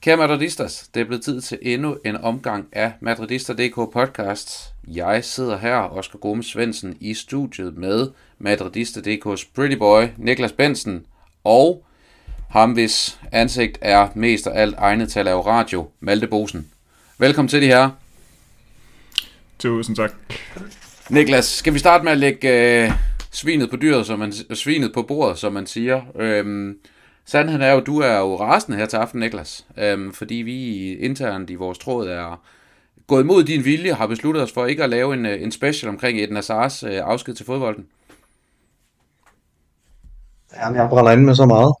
Kære Madridistas, det er blevet tid til endnu en omgang af Madridister.dk podcast. Jeg sidder her, Oscar Gomes Svendsen, i studiet med Madridister.dk's pretty boy, Niklas Bensen, og ham, hvis ansigt er mest af alt egnet til at lave radio, Malte Bosen. Velkommen til de her. Tusind tak. Niklas, skal vi starte med at lægge øh, svinet på dyret, som man, svinet på bordet, som man siger. Øhm, Sandheden er jo, du er jo rasende her til aften, Niklas, øhm, fordi vi internt i vores tråd er gået imod din vilje og har besluttet os for ikke at lave en, øh, en special omkring Eden Hazards øh, afsked til fodbolden. Jamen, jeg brænder ind med så meget.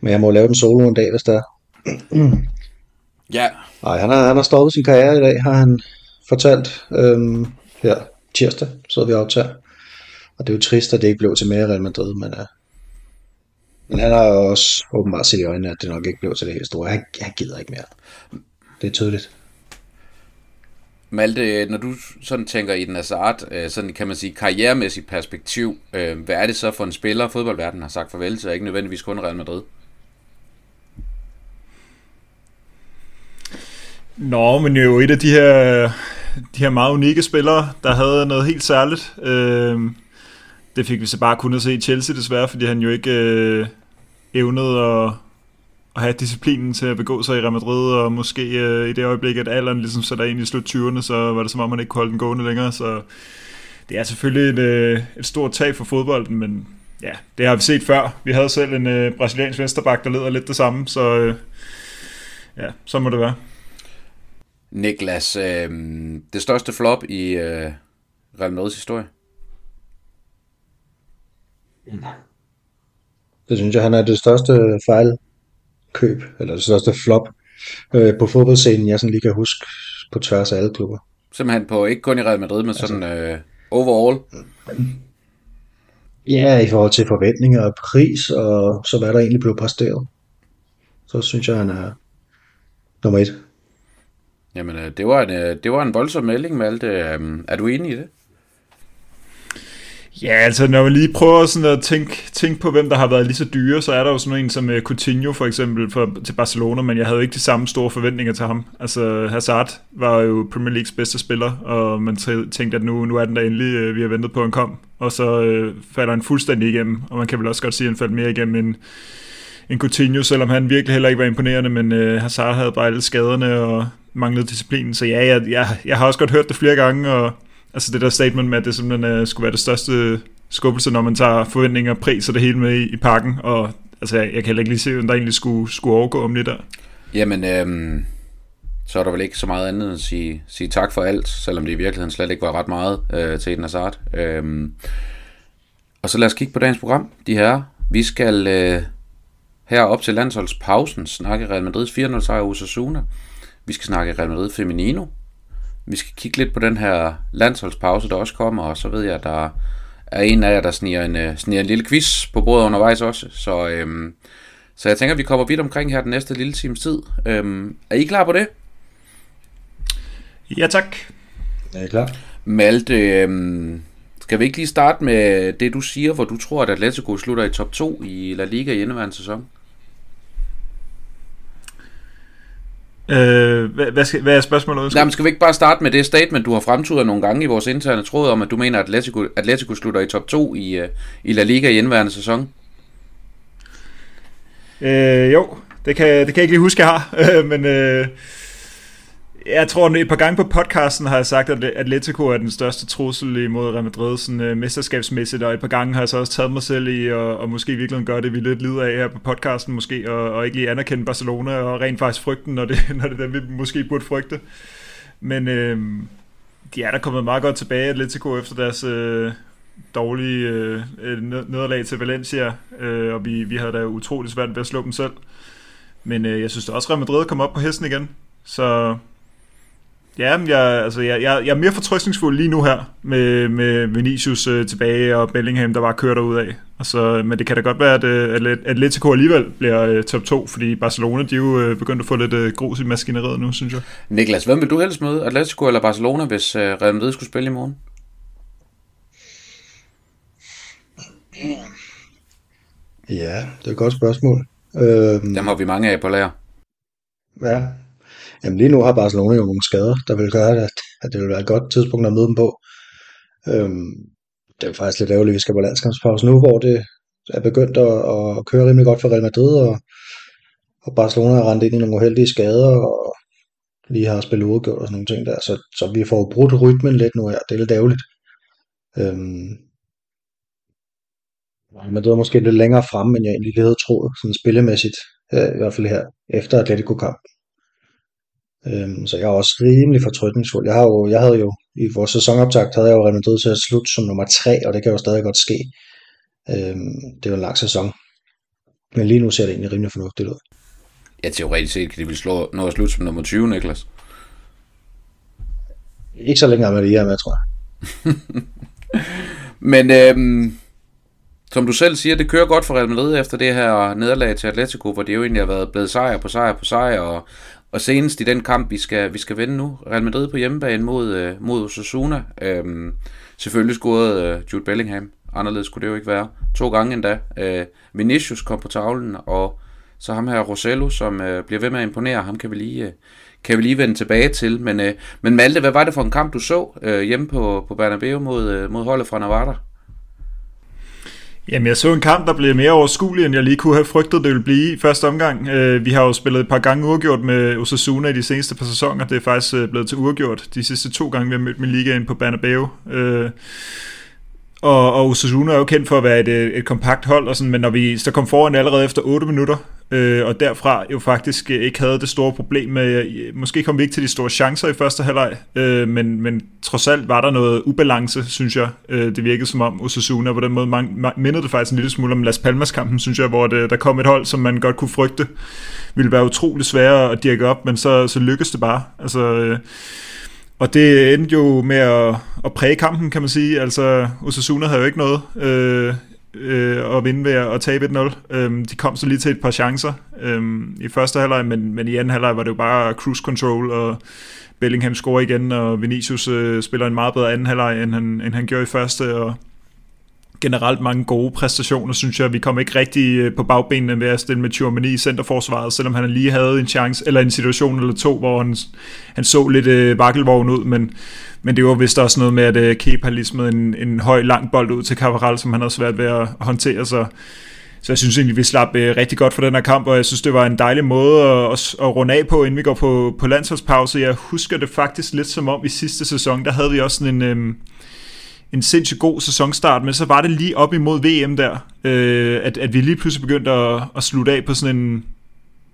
Men jeg må lave den solo en dag, hvis det er. ja. Nej, han har, han har stoppet sin karriere i dag, har han fortalt øhm, her tirsdag, så vi optager. Og det er jo trist, at det ikke blev til mere Real Madrid, men uh, men han har også åbenbart set i øjnene, at det nok ikke blev til det helt store. Han, han gider ikke mere. Det er tydeligt. Malte, når du sådan tænker i den Hazard, øh, sådan kan man sige karrieremæssigt perspektiv, øh, hvad er det så for en spiller, fodboldverdenen har sagt farvel til, og ikke nødvendigvis kun Real Madrid? Nå, men jo et af de her, de her meget unikke spillere, der havde noget helt særligt. Øh, det fik vi så bare kun at se i Chelsea desværre, fordi han jo ikke øh, evnede at, at have disciplinen til at begå sig i Real Madrid, og måske øh, i det øjeblik, at alderen ligesom satte ind i slut 20'erne, så var det som om, man ikke kunne holde den gående længere, så det er selvfølgelig et, øh, et stort tab for fodbolden, men ja, det har vi set før. Vi havde selv en øh, brasiliansk vensterbak, der leder lidt det samme, så øh, ja, så må det være. Niklas, øh, det største flop i øh, Real Madrids historie? Det synes jeg, han er det største fejlkøb, eller det største flop øh, på fodboldscenen, jeg sådan lige kan huske på tværs af alle klubber. Simpelthen på, ikke kun i Real Madrid, men altså, sådan øh, overall? Ja, i forhold til forventninger og pris, og så hvad der egentlig blev præsteret. Så synes jeg, han er nummer et. Jamen, øh, det var en, øh, det var en voldsom melding, Malte. Øhm, er du enig i det? Ja, altså når man lige prøver sådan at tænke, tænke på, hvem der har været lige så dyre, så er der jo sådan en som uh, Coutinho for eksempel for, til Barcelona, men jeg havde jo ikke de samme store forventninger til ham. Altså Hazard var jo Premier Leagues bedste spiller, og man tænkte, at nu, nu er den der endelig, uh, vi har ventet på, at han kom. Og så uh, falder han fuldstændig igennem, og man kan vel også godt sige, at han faldt mere igennem end, end Coutinho, selvom han virkelig heller ikke var imponerende, men uh, Hazard havde bare alle skaderne og manglede disciplinen. Så ja, jeg, jeg, jeg har også godt hørt det flere gange, og Altså det der statement med, at det simpelthen uh, skulle være det største skubbelse, når man tager forventninger, pris og det hele med i, i pakken, og altså, jeg, jeg kan heller ikke lige se, hvem der egentlig skulle, skulle overgå om det der. Jamen, øhm, så er der vel ikke så meget andet end at sige, sige tak for alt, selvom det i virkeligheden slet ikke var ret meget øh, til Eden Hazard. Øhm, og så lad os kigge på dagens program, de her. Vi skal øh, her op til landsholdspausen snakke Real Madrids 4-0 sejr Osasuna. Vi skal snakke Real Madrid Feminino, vi skal kigge lidt på den her landsholdspause, der også kommer, og så ved jeg, at der er en af jer, der sniger en, uh, sniger en lille quiz på bordet undervejs også. Så, øhm, så jeg tænker, at vi kommer vidt omkring her den næste lille times tid. Øhm, er I klar på det? Ja, tak. Jeg er klar. Malte, øhm, skal vi ikke lige starte med det, du siger, hvor du tror, at Atletico slutter i top 2 i La Liga i indeværende sæson? Øh, hvad, hvad, skal, hvad er spørgsmålet? Jamen, skal vi ikke bare starte med det statement, du har fremturet nogle gange i vores interne tråd om, at du mener, at Atletico, Atletico slutter i top 2 i, uh, i La Liga i indværende sæson? Øh, jo, det kan, det kan jeg ikke lige huske, jeg har. men øh, jeg tror, at et par gange på podcasten har jeg sagt, at Atletico er den største trussel imod Real Madrid sådan, uh, mesterskabsmæssigt, og et par gange har jeg så også taget mig selv i, og, og måske virkelig gøre det, vi lidt lider af her på podcasten, måske, og, og ikke lige anerkende Barcelona, og rent faktisk frygten, når det, når det er dem, vi måske burde frygte. Men øh, de er der kommet meget godt tilbage, Atletico, efter deres øh, dårlige øh, øh nederlag til Valencia, øh, og vi, vi havde da utroligt svært ved at slå dem selv. Men øh, jeg synes da også, at Real Madrid kom op på hesten igen, så Ja, men jeg, altså, jeg, jeg, jeg er mere fortrøstningsfuld lige nu her, med, med Vinicius øh, tilbage og Bellingham, der bare kører derud af. Altså, men det kan da godt være, at øh, Atletico alligevel bliver øh, top 2, fordi Barcelona, de er jo øh, begyndt at få lidt øh, grus i maskineriet nu, synes jeg. Niklas, hvem vil du helst møde? Atletico eller Barcelona, hvis øh, Real Madrid skulle spille i morgen? Ja, det er et godt spørgsmål. Øhm, Dem har vi mange af på lager. Ja, Jamen lige nu har Barcelona jo nogle skader, der vil gøre, at, at det vil være et godt tidspunkt at møde dem på. Øhm, det er faktisk lidt ærgerligt, at vi skal på landskampspause nu, hvor det er begyndt at, at køre rimelig godt for Real Madrid, og, og Barcelona har rendt ind i nogle uheldige skader, og lige har spillet udgjort og sådan nogle ting der, så, så vi får brudt rytmen lidt nu her, det er lidt ærgerligt. Øhm, men det var måske lidt længere frem, end jeg egentlig havde troet, sådan spillemæssigt, øh, i hvert fald her, efter Atletico-kamp. Øhm, så jeg er også rimelig fortrykningsfuld. Jeg, har jo, jeg havde jo i vores sæsonoptakt havde jeg jo Real Madrid til at slutte som nummer 3, og det kan jo stadig godt ske. Øhm, det er jo en lang sæson. Men lige nu ser det egentlig rimelig fornuftigt ud. Ja, teoretisk set kan de vel slå, nå at slutte som nummer 20, Niklas? Ikke så længe med det her med, tror jeg. Men øhm, som du selv siger, det kører godt for Real Madrid efter det her nederlag til Atletico, hvor det jo egentlig har været blevet sejr på sejr på sejr, og, og senest i den kamp, vi skal, vi skal vinde nu, Real Madrid på hjemmebane mod, øh, mod Osasuna. Øhm, selvfølgelig scorede øh, Jude Bellingham. Anderledes skulle det jo ikke være. To gange endda. Øh, Vinicius kom på tavlen, og så ham her Rosello, som øh, bliver ved med at imponere. Ham kan vi lige, øh, kan vi lige vende tilbage til. Men, øh, men Malte, hvad var det for en kamp, du så øh, hjemme på, på Bernabeu mod, øh, mod holdet fra Navarra? Jamen, jeg så en kamp, der blev mere overskuelig, end jeg lige kunne have frygtet, det ville blive i første omgang. Øh, vi har jo spillet et par gange uafgjort med Osasuna i de seneste par sæsoner. Det er faktisk øh, blevet til uafgjort de sidste to gange, vi har mødt med ligaen på Bernabeu. Øh, og, og Osasuna er jo kendt for at være et, øh, et kompakt hold, og sådan, men når vi så kom foran allerede efter 8 minutter, øh, og derfra jo faktisk øh, ikke havde det store problem med, øh, måske kom vi ikke til de store chancer i første halvleg, øh, men, men trods alt var der noget ubalance, synes jeg. Øh, det virkede som om Osasuna på den måde man, man, mindede det faktisk en lille smule om Las Palmas-kampen, synes jeg, hvor det, der kom et hold, som man godt kunne frygte, ville være utrolig svære at dirke op, men så, så lykkedes det bare. Altså... Øh, og det endte jo med at, at præge kampen, kan man sige. Altså, Osasuna havde jo ikke noget øh, øh, at vinde ved at tabe 1-0. Øh, de kom så lige til et par chancer øh, i første halvleg, men, men i anden halvleg var det jo bare cruise control, og Bellingham scorer igen, og Vinicius øh, spiller en meget bedre anden halvleg, end han, end han gjorde i første, og generelt mange gode præstationer, synes jeg. Vi kom ikke rigtig øh, på bagbenene ved at stille med Tjormani i centerforsvaret, selvom han lige havde en chance, eller en situation eller to, hvor han, han så lidt øh, vakkelvogn ud, men, men det var vist også noget med, at øh, Kepa har ligesom en, en høj, lang bold ud til Cavaral, som han havde svært ved at håndtere, så så jeg synes egentlig, vi slap øh, rigtig godt for den her kamp, og jeg synes, det var en dejlig måde at, at, at runde af på, inden vi går på, på landsholdspause. Jeg husker det faktisk lidt som om i sidste sæson, der havde vi også sådan en, øh, en sindssygt god sæsonstart, men så var det lige op imod VM der, øh, at, at vi lige pludselig begyndte at, at slutte af på sådan en,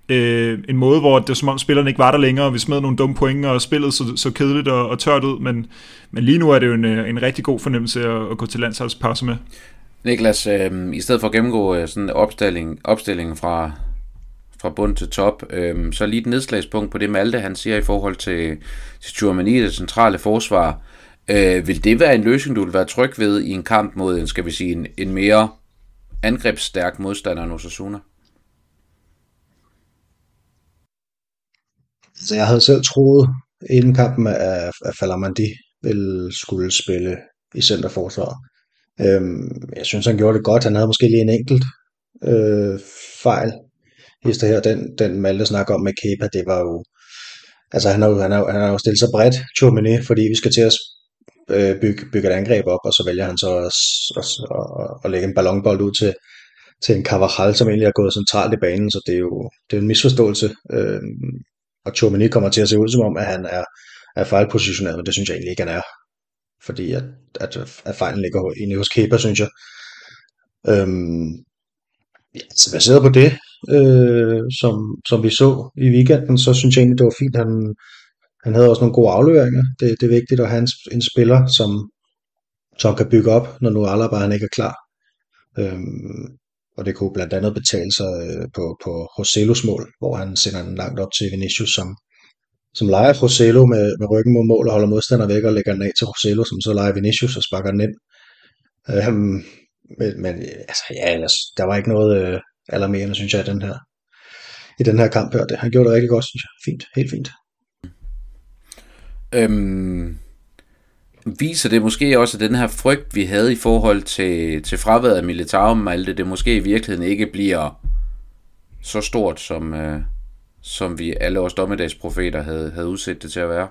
øh, en måde, hvor det var som om spillerne ikke var der længere, og vi smed nogle dumme point, og spillet så, så kedeligt og, og tørt ud, men, men lige nu er det jo en, øh, en rigtig god fornemmelse at, at gå til landsholdspause med. Niklas, øh, i stedet for at gennemgå øh, sådan en opstilling, opstilling fra, fra bund til top, øh, så lige et nedslagspunkt på det Malte, han siger i forhold til, til Tjurmani, det centrale forsvar. Øh, vil det være en løsning, du vil være tryg ved i en kamp mod en, skal vi sige, en, en mere angrebsstærk modstander end Osasuna? Altså, jeg havde selv troet, inden kampen, at, at Falamandi ville skulle spille i centerforsvaret. Øhm, jeg synes, han gjorde det godt. Han havde måske lige en enkelt øh, fejl. Hister her, den, den Malte snakker om med Kepa, det var jo... Altså, han har jo, han har, han har jo stillet sig bredt, Chomini, fordi vi skal til at øh, bygge, bygge et angreb op, og så vælger han så at, at, at, at lægge en ballonbold ud til, til en Carvajal, som egentlig er gået centralt i banen, så det er jo det er en misforståelse. Øh, og Chomini kommer til at se ud som om, at han er, er fejlpositioneret, men det synes jeg egentlig ikke, han er. Fordi at, at, at fejlen ligger egentlig hos Kepa, synes jeg. Øhm, ja, så baseret på det, øh, som, som vi så i weekenden, så synes jeg egentlig, det var fint, at han, han havde også nogle gode afleveringer. Det, det er vigtigt at have en, en spiller, som, som kan bygge op, når nu Alaba han ikke er klar. Øhm, og det kunne blandt andet betale sig øh, på, på Rosellos mål, hvor han sender den langt op til Vinicius, som, som leger Rosello med, med ryggen mod mål og holder modstander væk og lægger den af til Rosello, som så leger Vinicius og sparker den ind. Øhm, men, men altså, ja, der var ikke noget øh, alarmerende, synes jeg, i den her, i den her kamp her. Det, han gjorde det rigtig godt, synes jeg. Fint, helt fint. Øhm, viser det måske også, at den her frygt, vi havde i forhold til, til fraværet af Militao Malte, det måske i virkeligheden ikke bliver så stort, som, øh, som vi alle os dommedagsprofeter havde, havde udset det til at være?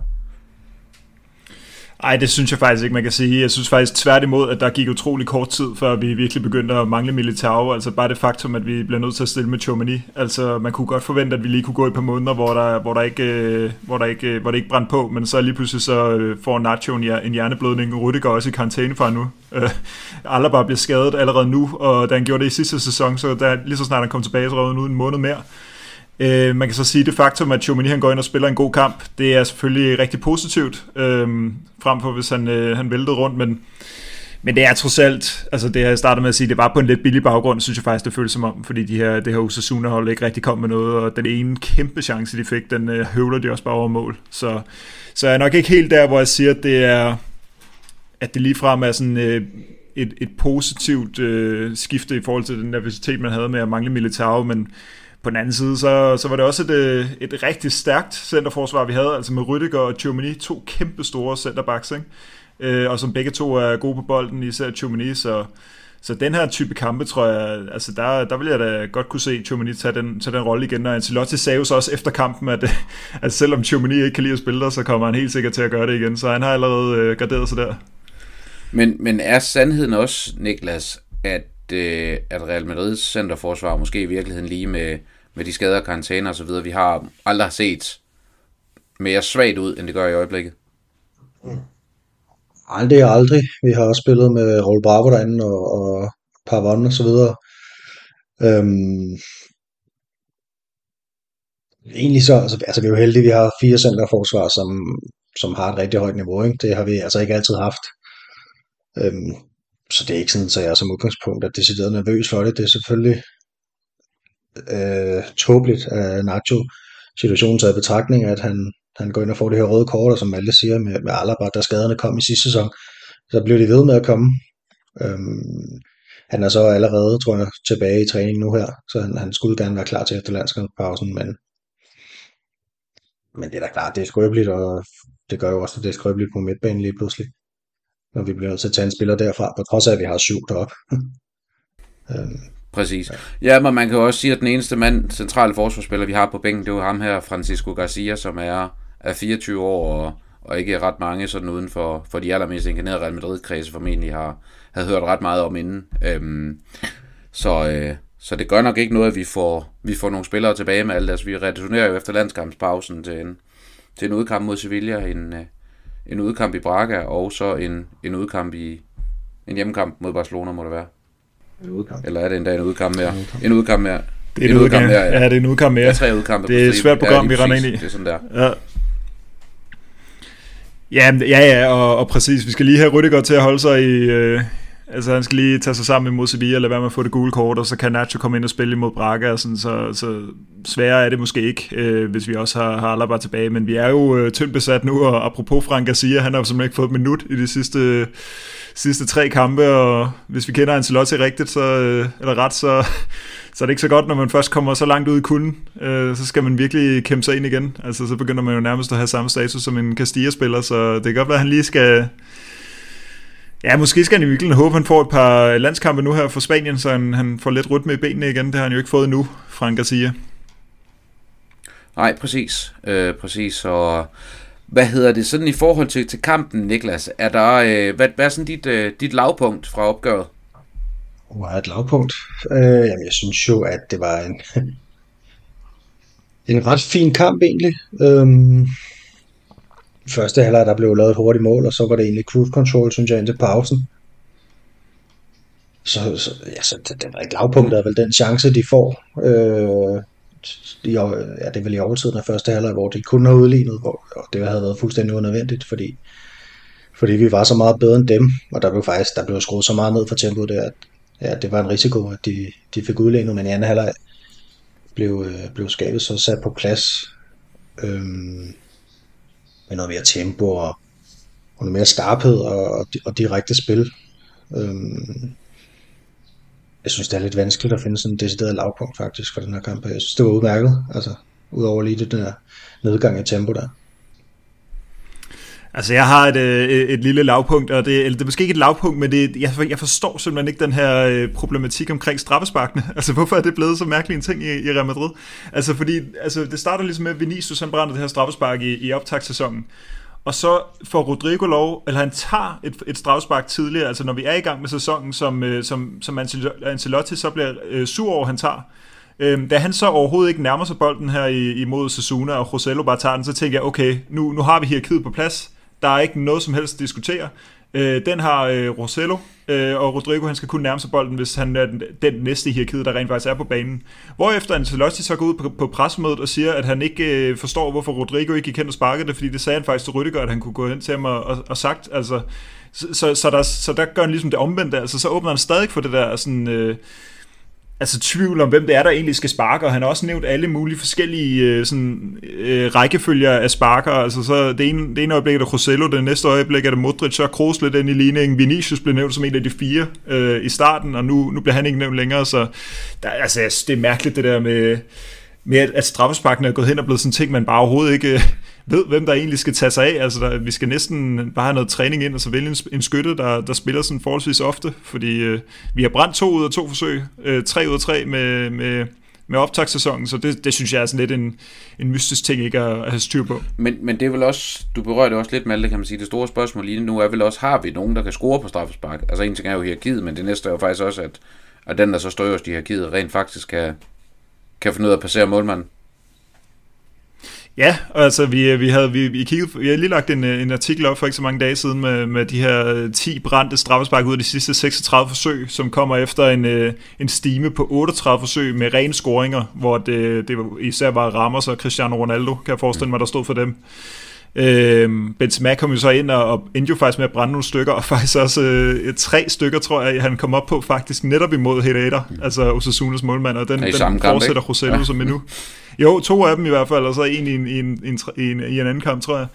Ej, det synes jeg faktisk ikke, man kan sige. Jeg synes faktisk tværtimod, at der gik utrolig kort tid, før vi virkelig begyndte at mangle Militao. Altså bare det faktum, at vi blev nødt til at stille med Chomini. Altså man kunne godt forvente, at vi lige kunne gå i et par måneder, hvor, der, hvor, der ikke, øh, hvor, der ikke, øh, hvor det ikke brændte på. Men så lige pludselig så øh, får Nacho en hjerneblødning, og Rudiger også i karantæne fra nu. Alaba bliver skadet allerede nu, og da han gjorde det i sidste sæson, så der, lige så snart han kom tilbage, så rød ud en måned mere. Øh, man kan så sige, at det faktum, at Chomini han går ind og spiller en god kamp, det er selvfølgelig rigtig positivt, øh, frem for hvis han, øh, han væltede rundt, men, men det er trods alt, altså det jeg startet med at sige, det var på en lidt billig baggrund, synes jeg faktisk, det føles som om, fordi de her, det her Osasuna-hold ikke rigtig kom med noget, og den ene kæmpe chance, de fik, den øh, høvler de også bare over mål. Så, så jeg er nok ikke helt der, hvor jeg siger, at det er, at det ligefrem er sådan øh, et, et positivt øh, skifte i forhold til den nervositet, man havde med at mangle Militao, men på den anden side, så, så var det også et, øh, et rigtig stærkt centerforsvar, vi havde, altså med Rüdiger og Tchouameni, to kæmpe store centerbacks, ikke? Øh, og som begge to er gode på bolden, især Tchouameni, så, så den her type kampe, tror jeg, altså der, der vil jeg da godt kunne se Tchouameni tage den, tage den rolle igen, og Ancelotti sagde jo så også efter kampen, at, at selvom Tchouameni ikke kan lide at spille der, så kommer han helt sikkert til at gøre det igen, så han har allerede øh, garderet sig der. Men, men er sandheden også, Niklas, at øh, at Real Madrids centerforsvar måske i virkeligheden lige med, med de skader, karantæner og så videre, vi har aldrig set mere svagt ud, end det gør i øjeblikket? Mm. Aldrig og aldrig. Vi har også spillet med Raul Bravo derinde og, og Pavon og så videre. Øhm, egentlig så, altså, altså vi er jo heldige, vi har fire centerforsvar, som, som har et rigtig højt niveau. Ikke? Det har vi altså ikke altid haft. Øhm, så det er ikke sådan, at jeg som udgangspunkt er decideret nervøs for det. Det er selvfølgelig øh, tåbeligt af Nacho situationen taget i betragtning, at han, han går ind og får det her røde kort, og som alle siger med, med Alaba, der skaderne kom i sidste sæson, så bliver de ved med at komme. Øhm, han er så allerede, tror jeg, tilbage i træning nu her, så han, han skulle gerne være klar til efter landskampspausen, men, men det er da klart, det er skrøbeligt, og det gør jo også, at det er skrøbeligt på midtbanen lige pludselig når vi bliver nødt til at tage en spiller derfra, på trods af, at vi har syv deroppe. øhm, Præcis. Ja, men man kan også sige, at den eneste mand, centrale forsvarsspiller, vi har på bænken, det er jo ham her, Francisco Garcia, som er, er 24 år, og, og ikke ret mange sådan uden for, for de allermest inkarnerede Real Madrid-kredse formentlig har, har hørt ret meget om inden. Øhm, så, øh, så det gør nok ikke noget, at vi får, vi får nogle spillere tilbage med alt. Altså, vi returnerer jo efter landskampspausen til en, til en udkamp mod Sevilla, en, øh, en udkamp i Braga, og så en, en udkamp i en hjemmekamp mod Barcelona, må det være. En udkamp. Eller er det endda en udkamp mere? En udkamp mere. Det er en, en udkamp mere, ja. ja. det er en udkamp mere. Ja, tre udkampe det er et svært program, ja, vi render ind i. Det er sådan der. Ja. Ja, ja, ja og, og præcis. Vi skal lige have Rüdiger til at holde sig i, øh, Altså han skal lige tage sig sammen imod Sevilla, eller være med at få det gule kort, og så kan Nacho komme ind og spille imod Braga, og sådan, så, så sværere er det måske ikke, øh, hvis vi også har, har Alaba tilbage, men vi er jo øh, tyndt besat nu, og apropos Frank Garcia, han har jo simpelthen ikke fået et minut i de sidste, sidste tre kampe, og hvis vi kender Ancelotti rigtigt, så, øh, eller ret, så, så er det ikke så godt, når man først kommer så langt ud i kulden, øh, så skal man virkelig kæmpe sig ind igen, altså så begynder man jo nærmest at have samme status som en Castilla-spiller, så det kan godt være, at han lige skal Ja, måske skal han i virkeligheden håbe, at han får et par landskampe nu her for Spanien, så han, han får lidt rytme i benene igen. Det har han jo ikke fået nu, Frank Garcia. Nej, præcis. Øh, præcis. Og hvad hedder det sådan i forhold til, til kampen, Niklas? Er der, øh, hvad, hvad er sådan dit, øh, dit lavpunkt fra opgøret? Hvad er et lavpunkt? Øh, jamen, jeg synes jo, at det var en, en ret fin kamp egentlig. Øhm, første halvleg, der blev lavet et hurtigt mål, og så var det egentlig cruise control, synes jeg, indtil pausen. Så, så ja, så det, det var ikke lavpunkt, er vel den chance, de får. Øh, i, ja, det er vel i overtiden af første halvleg, hvor de kun har udlignet, hvor og det havde været fuldstændig unødvendigt, fordi, fordi vi var så meget bedre end dem, og der blev faktisk der blev skruet så meget ned for tempoet der, at ja, det var en risiko, at de, de fik udlignet, men i anden halvleg blev, øh, blev skabet så sat på plads. Øhm, med noget mere tempo og, og noget mere skarphed og, og, direkte spil. Øhm, jeg synes, det er lidt vanskeligt at finde sådan en decideret lavpunkt faktisk for den her kamp. Jeg synes, det var udmærket, altså udover lige det der nedgang i tempo der. Altså, jeg har et, øh, et, et lille lavpunkt, og det, eller det er måske ikke et lavpunkt, men det, jeg, jeg forstår simpelthen ikke den her øh, problematik omkring straffesparkene. Altså, hvorfor er det blevet så mærkelig en ting i, i Real Madrid? Altså, fordi altså, det starter ligesom med, at Vinicius han brænder det her straffespark i, i optagssæsonen. Og så får Rodrigo lov, eller han tager et, et straffespark tidligere, altså når vi er i gang med sæsonen, som, øh, som, som Ancelotti så bliver øh, sur over, han tager. Øhm, da han så overhovedet ikke nærmer sig bolden her imod Sasuna, og Rosello bare tager den, så tænker jeg, okay, nu, nu har vi hierarkiet på plads der er ikke noget som helst at diskutere. Øh, den har øh, Rosello, øh, og Rodrigo han skal kun nærme sig bolden, hvis han er den, den næste hierarkiet, der rent faktisk er på banen. Hvorefter Ancelotti så går ud på, på pressemødet og siger, at han ikke øh, forstår, hvorfor Rodrigo ikke gik hen og sparkede det, fordi det sagde han faktisk til Rydiger, at han kunne gå hen til ham og, og, og sagt. Altså, så, så, så, der, så der gør han ligesom det omvendte, altså så åbner han stadig for det der sådan... Øh, altså tvivl om, hvem det er, der egentlig skal sparke, og han har også nævnt alle mulige forskellige øh, sådan, øh, rækkefølger af sparker, altså så det ene, det ene øjeblik er det Rosello, det næste øjeblik er det Modric, så Kroos lidt ind i ligningen, Vinicius blev nævnt som en af de fire øh, i starten, og nu, nu bliver han ikke nævnt længere, så der, altså, det er mærkeligt det der med, med at, at straffesparken er gået hen og blevet sådan en ting, man bare overhovedet ikke øh, ved, hvem der egentlig skal tage sig af. Altså, der, vi skal næsten bare have noget træning ind, og så vælge en, en skytte, der, der spiller sådan forholdsvis ofte, fordi øh, vi har brændt to ud af to forsøg, øh, tre ud af tre med, med, med optagssæsonen, så det, det synes jeg er sådan lidt en, en mystisk ting ikke at, at have styr på. Men, men det er vel også, du berører det også lidt med det, kan man sige, det store spørgsmål lige nu er vel også, har vi nogen, der kan score på straffespark? Altså en ting er jo hierarkiet, men det næste er jo faktisk også, at, at den, der så står øverst i hierarkiet, rent faktisk kan, kan finde ud af at passere målmanden. Ja, altså vi, øh, vi havde vi, vi, kiggede, vi havde lige lagt en, øh, en artikel op for ikke så mange dage siden med, med de her øh, 10 brændte straffespark ud af de sidste 36 forsøg, som kommer efter en, en stime på 38 forsøg med rene scoringer, hvor det, det især var Ramos og Cristiano Ronaldo, kan jeg forestille mig, der stod for dem. Øh, Benzema kom jo så ind og, og endte jo faktisk med at brænde nogle stykker, og faktisk også øh, tre stykker, tror jeg, han kom op på faktisk netop imod Herrera, mm. altså Osasunas målmand, og den, den kamp, fortsætter Rosello ja. som nu. Jo, to af dem i hvert fald, og så en i en, i en, en, i en, i en anden kamp, tror jeg.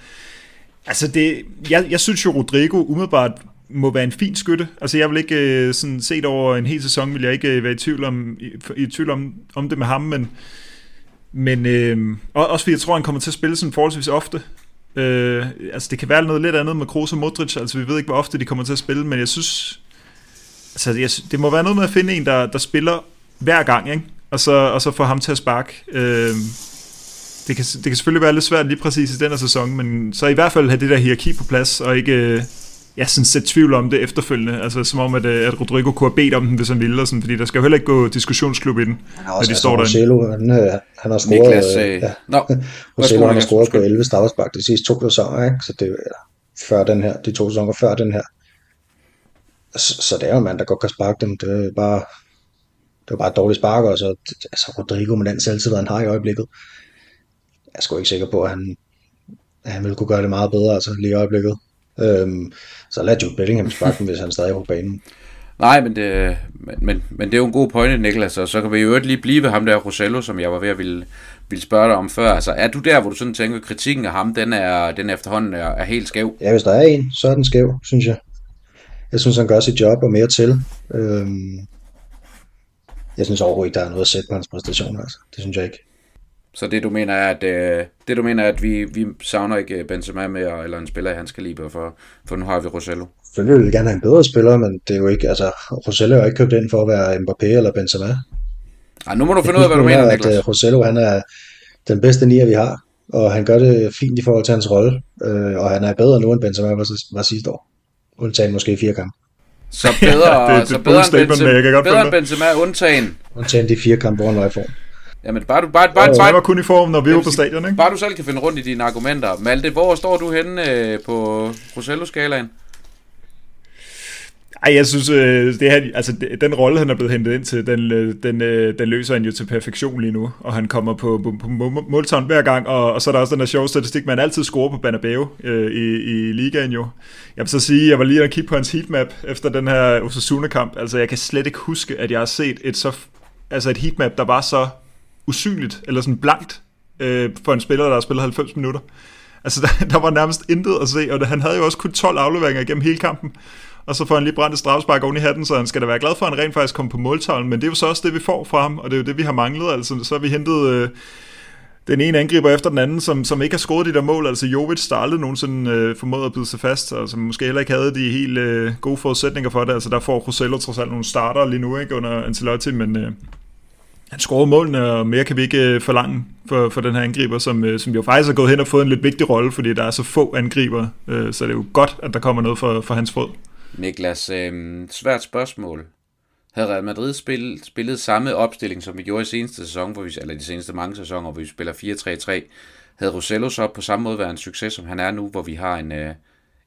Altså, det, jeg, jeg synes jo, Rodrigo umiddelbart må være en fin skytte. Altså, jeg vil ikke øh, sådan set over en hel sæson, vil jeg ikke øh, være i tvivl om, i, i tvivl om, om det med ham, men, men øh, også fordi jeg tror, han kommer til at spille sådan forholdsvis ofte. Øh, altså, det kan være noget lidt andet med Kroos og Modric, altså vi ved ikke, hvor ofte de kommer til at spille, men jeg synes, altså, jeg, det må være noget med at finde en, der, der spiller hver gang, ikke? og så, og så få ham til at sparke. Øh, det, kan, det kan selvfølgelig være lidt svært lige præcis i den her sæson, men så i hvert fald have det der hierarki på plads, og ikke øh, øh, ja, sådan sætte tvivl om det efterfølgende. Altså som om, at, øh, at Rodrigo kunne have bedt om den, hvis han ville, og sådan, fordi der skal jo heller ikke gå diskussionsklub i den, når de står der. Marcelo, han, øh, han har scoret, Niklas, øh, ja. no. Marcelo, han har scoret på 11 straffespark de sidste to sæsoner, ikke? så det er før den her, de to sæsoner før den her. Så, så det er jo en mand, der godt kan sparke dem. Det er bare, det var bare et dårligt spark, og så altså Rodrigo med den selvtillid, han har i øjeblikket. Jeg er sgu ikke sikker på, at han, at han ville kunne gøre det meget bedre, altså lige i øjeblikket. Øhm, så lad Jude Bellingham sparke hvis han stadig er på banen. Nej, men det, men, men det er jo en god pointe, Niklas, og så kan vi jo lige blive ved ham der, Rosello, som jeg var ved at ville, ville spørge dig om før. Altså, er du der, hvor du sådan tænker, at kritikken af ham, den er, den efterhånden er, er helt skæv? Ja, hvis der er en, så er den skæv, synes jeg. Jeg synes, han gør sit job og mere til. Øhm, jeg synes overhovedet ikke, der er noget at sætte på hans præstationer. Altså. Det synes jeg ikke. Så det du mener er, at, øh, det, du mener er, at vi, vi savner ikke Benzema mere, eller en spiller i hans kaliber, for, for nu har vi Rosello. Selvfølgelig vil vi gerne have en bedre spiller, men det er jo ikke, altså, Rosello er ikke købt ind for at være Mbappé eller Benzema. Ej, nu må du finde ud af, hvad du mener, Niklas. At, uh, Rosello, han er den bedste nier, vi har, og han gør det fint i forhold til hans rolle, øh, og han er bedre nu, end Benzema var, var sidste år. Undtagen måske fire kampe. Så bedre, det, det, så bedre, end Benzema, bedre end Benzema, undtagen. Undtagen de fire kampe, hvor han var i form. Jamen, bare du, bare, bare, bare, bare, var kun i form, når vi var på stadion, ikke? Bare du selv kan finde rundt i dine argumenter. Malte, hvor står du henne øh, på Rosello-skalaen? Ej, jeg synes, øh, det her, altså, den rolle, han er blevet hentet ind til, den, øh, den, øh, den løser han jo til perfektion lige nu, og han kommer på, på, på måltavn hver gang, og, og så er der også den der sjove statistik, man altid scorer på Banabeo øh, i, i ligaen jo. Jeg vil så sige, jeg var lige at kigge på hans heatmap efter den her Osasuna-kamp, altså jeg kan slet ikke huske, at jeg har set et, så, altså et heatmap, der var så usynligt, eller sådan blankt, øh, for en spiller, der har spillet 90 minutter. Altså, der, der var nærmest intet at se, og det, han havde jo også kun 12 afleveringer igennem hele kampen. Og så får han lige brændt et strafspark oven i hatten, så han skal da være glad for, at han rent faktisk kom på måltavlen. Men det er jo så også det, vi får fra ham, og det er jo det, vi har manglet. Altså, så har vi hentet øh, den ene angriber efter den anden, som, som ikke har scoret de der mål. Altså Jovic, der aldrig nogensinde øh, formåede at byde sig fast, og som måske heller ikke havde de helt øh, gode forudsætninger for det. Altså der får Rosello trods alt nogle starter lige nu ikke, under Ancelotti, men øh, han scorede målene, og mere kan vi ikke øh, forlange for, for den her angriber, som, øh, som jo faktisk har gået hen og fået en lidt vigtig rolle, fordi der er så få angriber, øh, så det er jo godt, at der kommer noget for, for hans fod. Niklas, øh, svært spørgsmål. Havde Real Madrid spillet, spillet samme opstilling, som vi gjorde i seneste sæson, hvor vi, eller de seneste mange sæsoner, hvor vi spiller 4-3-3, havde Rosello så på samme måde været en succes, som han er nu, hvor vi har en, øh,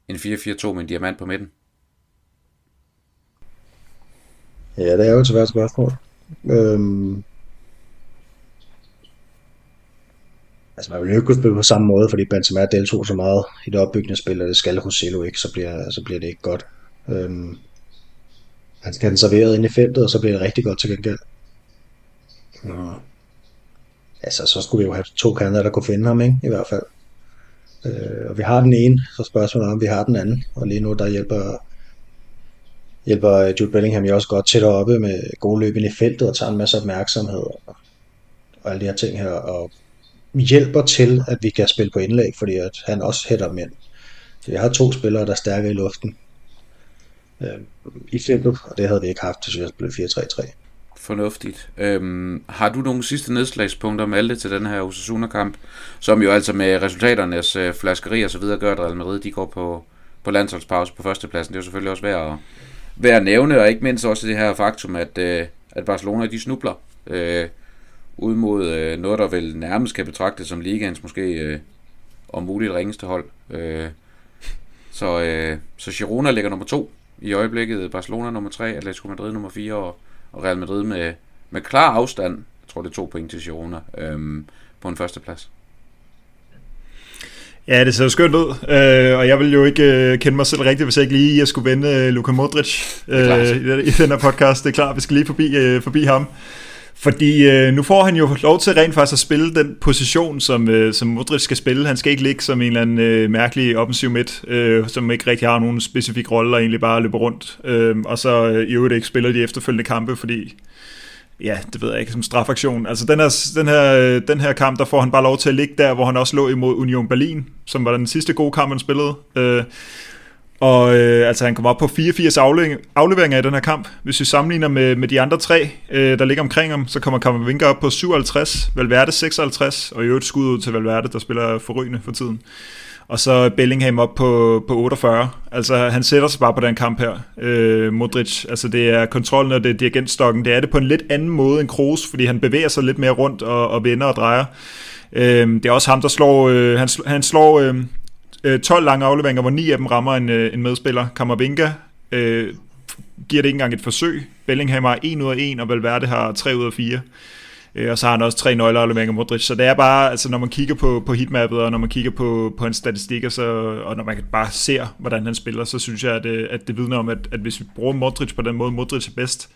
en 4-4-2 med en diamant på midten? Ja, det er jo et svært spørgsmål. Øhm, altså man vil jo ikke kunne spille på samme måde, fordi Benzema deltog så meget i det opbyggende spil, og det skal Rosello ikke, så bliver, så bliver det ikke godt. Øhm, han skal have den serveret ind i feltet, og så bliver det rigtig godt til gengæld. Nå. Altså, så skulle vi jo have to kanter, der kunne finde ham, ikke? I hvert fald. Øh, og vi har den ene, så spørgsmålet er, om vi har den anden. Og lige nu, der hjælper, hjælper Jude Bellingham jo også godt tættere oppe med gode løb ind i feltet, og tager en masse opmærksomhed, og, og alle de her ting her, og hjælper til, at vi kan spille på indlæg, fordi at han også hætter mænd. Så jeg har to spillere, der er stærke i luften øh, i feltet, og det havde vi ikke haft, hvis vi blev 4-3-3. Fornuftigt. Øhm, har du nogle sidste nedslagspunkter med det til den her Osasuna-kamp, som jo altså med resultaternes øh, flaskeri og så videre gør, at Real Madrid de går på, på landsholdspause på førstepladsen. Det er jo selvfølgelig også værd at, værd at nævne, og ikke mindst også det her faktum, at, øh, at Barcelona de snubler øh, ud mod øh, noget, der vel nærmest kan betragtes som ligaens måske øh, om muligt ringeste hold. Øh, så, øh, så Girona ligger nummer to i øjeblikket, Barcelona nummer 3, Atletico Madrid nummer 4 og, og Real Madrid med, med klar afstand, jeg tror det er to point til Girona, øhm, på en førsteplads. Ja, det ser skønt ud, øh, og jeg vil jo ikke øh, kende mig selv rigtigt, hvis jeg ikke lige jeg skulle vende øh, Luka Modric øh, i, i den her podcast. Det er klart, vi skal lige forbi, øh, forbi ham. Fordi øh, nu får han jo lov til rent faktisk at spille den position, som, øh, som Modric skal spille. Han skal ikke ligge som en eller anden øh, mærkelig offensiv midt, øh, som ikke rigtig har nogen specifik rolle og egentlig bare løber rundt. Øh, og så øh, i øvrigt ikke spiller de efterfølgende kampe, fordi ja, det ved jeg ikke, som strafaktion. Altså den her, den, her, øh, den her kamp, der får han bare lov til at ligge der, hvor han også lå imod Union Berlin, som var den sidste gode kamp, han spillede. Øh, og øh, altså han kommer op på 84 afleveringer i den her kamp. Hvis vi sammenligner med, med de andre tre, øh, der ligger omkring ham, så kommer Kammervinker op på 57, Valverde 56, og i øvrigt skud ud til Valverde, der spiller forrygende for tiden. Og så Bellingham op på, på 48. Altså han sætter sig bare på den kamp her, øh, Modric. Altså det er kontrollen og det er dirigentstokken. Det er det på en lidt anden måde end Kroos, fordi han bevæger sig lidt mere rundt og, og vender og drejer. Øh, det er også ham, der slår, øh, han, han slår øh, Øh, 12 lange afleveringer, hvor 9 af dem rammer en, øh, en medspiller. Kammervinga øh, giver det ikke engang et forsøg. Bellingham har 1 ud af 1, og Valverde har 3 ud af 4. Øh, og så har han også tre nøgleafleveringer Modric. Så det er bare, altså når man kigger på, på heatmappet, og når man kigger på, på hans statistikker, så, og når man bare ser, hvordan han spiller, så synes jeg, at, øh, at det vidner om, at, at hvis vi bruger Modric på den måde, Modric er bedst,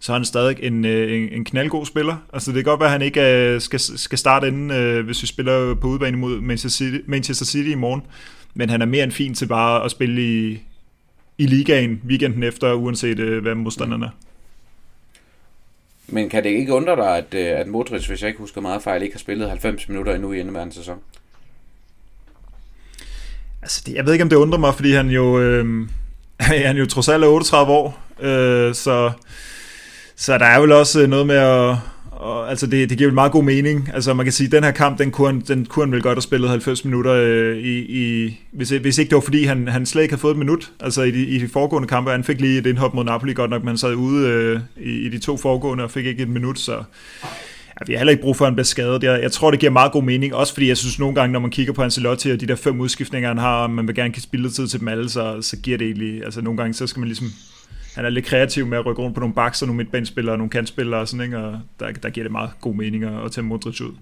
så er han stadig en, øh, en, en knaldgod spiller. Altså det kan godt være, at han ikke skal, skal starte inden, hvis vi spiller på udebane mod Manchester City, Manchester City i morgen men han er mere end fin til bare at spille i, i ligaen weekenden efter, uanset øh, hvad modstanderne er. Men kan det ikke undre dig, at, øh, at Modric, hvis jeg ikke husker meget fejl, ikke har spillet 90 minutter endnu i indeværende sæson? Altså, det, jeg ved ikke, om det undrer mig, fordi han jo, øh, han jo trods alt er 38 år, øh, så, så der er vel også noget med at, og, altså det, det giver vel meget god mening. Altså man kan sige, at den her kamp, den kunne han, den kunne han vel godt have spillet 90 minutter øh, i, i hvis, hvis ikke det var fordi, han, han slet ikke havde fået et minut. Altså i de, i de foregående kampe, han fik lige et indhop mod Napoli godt nok, men han sad ude øh, i, i de to foregående og fik ikke et minut, så ja, vi har heller ikke brug for, at han bliver skadet. Jeg, jeg tror, det giver meget god mening, også fordi jeg synes nogle gange, når man kigger på Ancelotti og de der fem udskiftninger, han har, og man vil gerne give spilletid til dem alle, så, så giver det egentlig, altså nogle gange, så skal man ligesom han er lidt kreativ med at rykke rundt på nogle backs og nogle midtbanespillere og nogle kantspillere og sådan, ikke? og der, der giver det meget god mening at, tage Modric ud.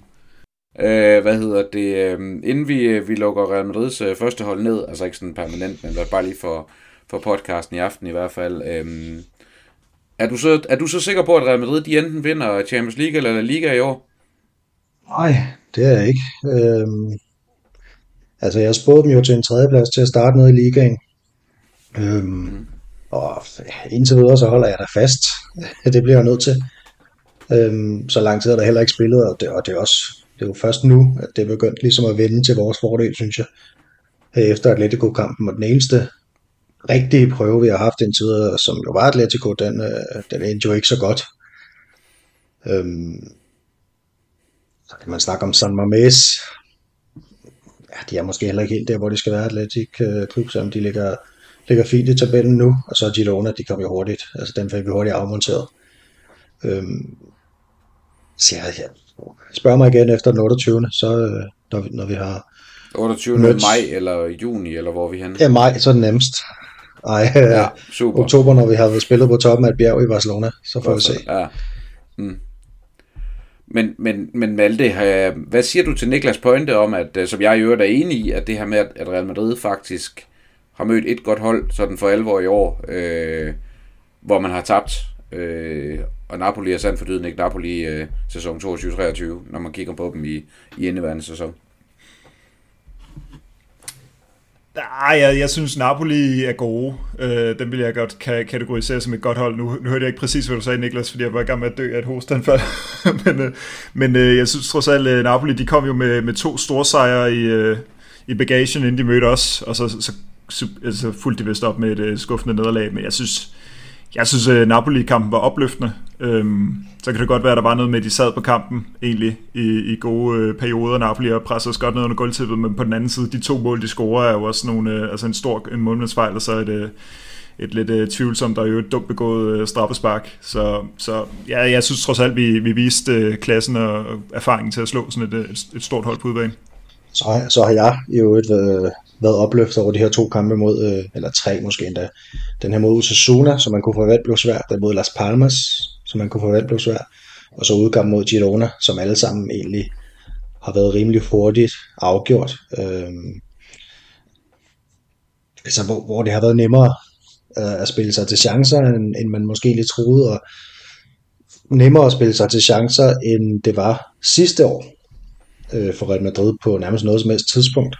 Øh, hvad hedder det? Øh, inden vi, øh, vi lukker Real Madrids øh, første hold ned, altså ikke sådan permanent, men bare lige for, for podcasten i aften i hvert fald. Øh, er, du så, er du så sikker på, at Real Madrid de enten vinder Champions League eller La Liga i år? Nej, det er jeg ikke. Øh, Altså, jeg spurgte dem jo til en tredjeplads til at starte med i ligaen. Øhm, mm. Og indtil videre, så holder jeg der fast. det bliver jeg nødt til. Øhm, så lang tid er der heller ikke spillet, og det, og det er også det er jo først nu, at det er begyndt ligesom at vende til vores fordel, synes jeg. Øh, efter Atletico-kampen, og den eneste rigtige prøve, vi har haft indtil videre, som jo var Atletico, den, øh, den endte jo ikke så godt. Øhm, så kan man snakke om San Mamés. Ja, de er måske heller ikke helt der, hvor de skal være Atletic-klub, øh, selvom de ligger, ligger fint i tabellen nu. Og så Girona, de kom jo hurtigt. Altså den fik vi hurtigt afmonteret. Øhm, så jeg, jeg spørger mig igen efter den 28. Så øh, når, vi, når vi har 28. Mødt, maj eller juni, eller hvor vi hen? Ja, maj, så er det nemmest. Ej, ja, super. oktober, når vi har spillet på toppen af et bjerg i Barcelona, så får vi se. Ja. Mm. Men, men, men Malte, hvad siger du til Niklas pointe om, at øh, som jeg i øvrigt er enig i, at det her med, at Real Madrid faktisk har mødt et godt hold sådan for alvor i år, øh, hvor man har tabt, øh, og Napoli er sandt for dyden ikke Napoli øh, sæson 22-23, når man kigger på dem i, i indeværende sæson. Nej, jeg, jeg synes Napoli er gode. Øh, den vil jeg godt ka- kategorisere som et godt hold. Nu, nu hørte jeg ikke præcis, hvad du sagde, Niklas, fordi jeg var i gang med at dø af et hostanfald. men øh, men øh, jeg synes trods alt, øh, Napoli de kom jo med, med to store sejre i, øh, i bagagen, inden de mødte os, og så, så, så altså, fulgte de vist op med et øh, skuffende nederlag. Men jeg synes, jeg synes, at Napoli-kampen var opløftende. Øhm, så kan det godt være, at der var noget med, at de sad på kampen egentlig i, i gode øh, perioder. Napoli og presset os godt ned under gulvtippet, men på den anden side, de to mål, de scorer, er jo også nogle, øh, altså en stor en målmandsfejl, og så et, øh, et lidt øh, tvivlsomt og jo et dumt begået øh, straffespark. Så, så ja, jeg synes trods alt, vi, vi viste øh, klassen og erfaringen til at slå sådan et, øh, et, et stort hold på udbanen. Så, så har jeg jo et, været opløftet over de her to kampe mod, øh, eller tre måske endda. Den her mod Osasuna, som man kunne forvente blev svært, den mod Las Palmas, som man kunne forvente blev svært, og så udgang mod Girona, som alle sammen egentlig har været rimelig hurtigt afgjort. Øh, altså hvor, hvor det har været nemmere øh, at spille sig til chancer, end, end man måske lige troede, og nemmere at spille sig til chancer, end det var sidste år øh, for Real Madrid på nærmest noget som helst tidspunkt.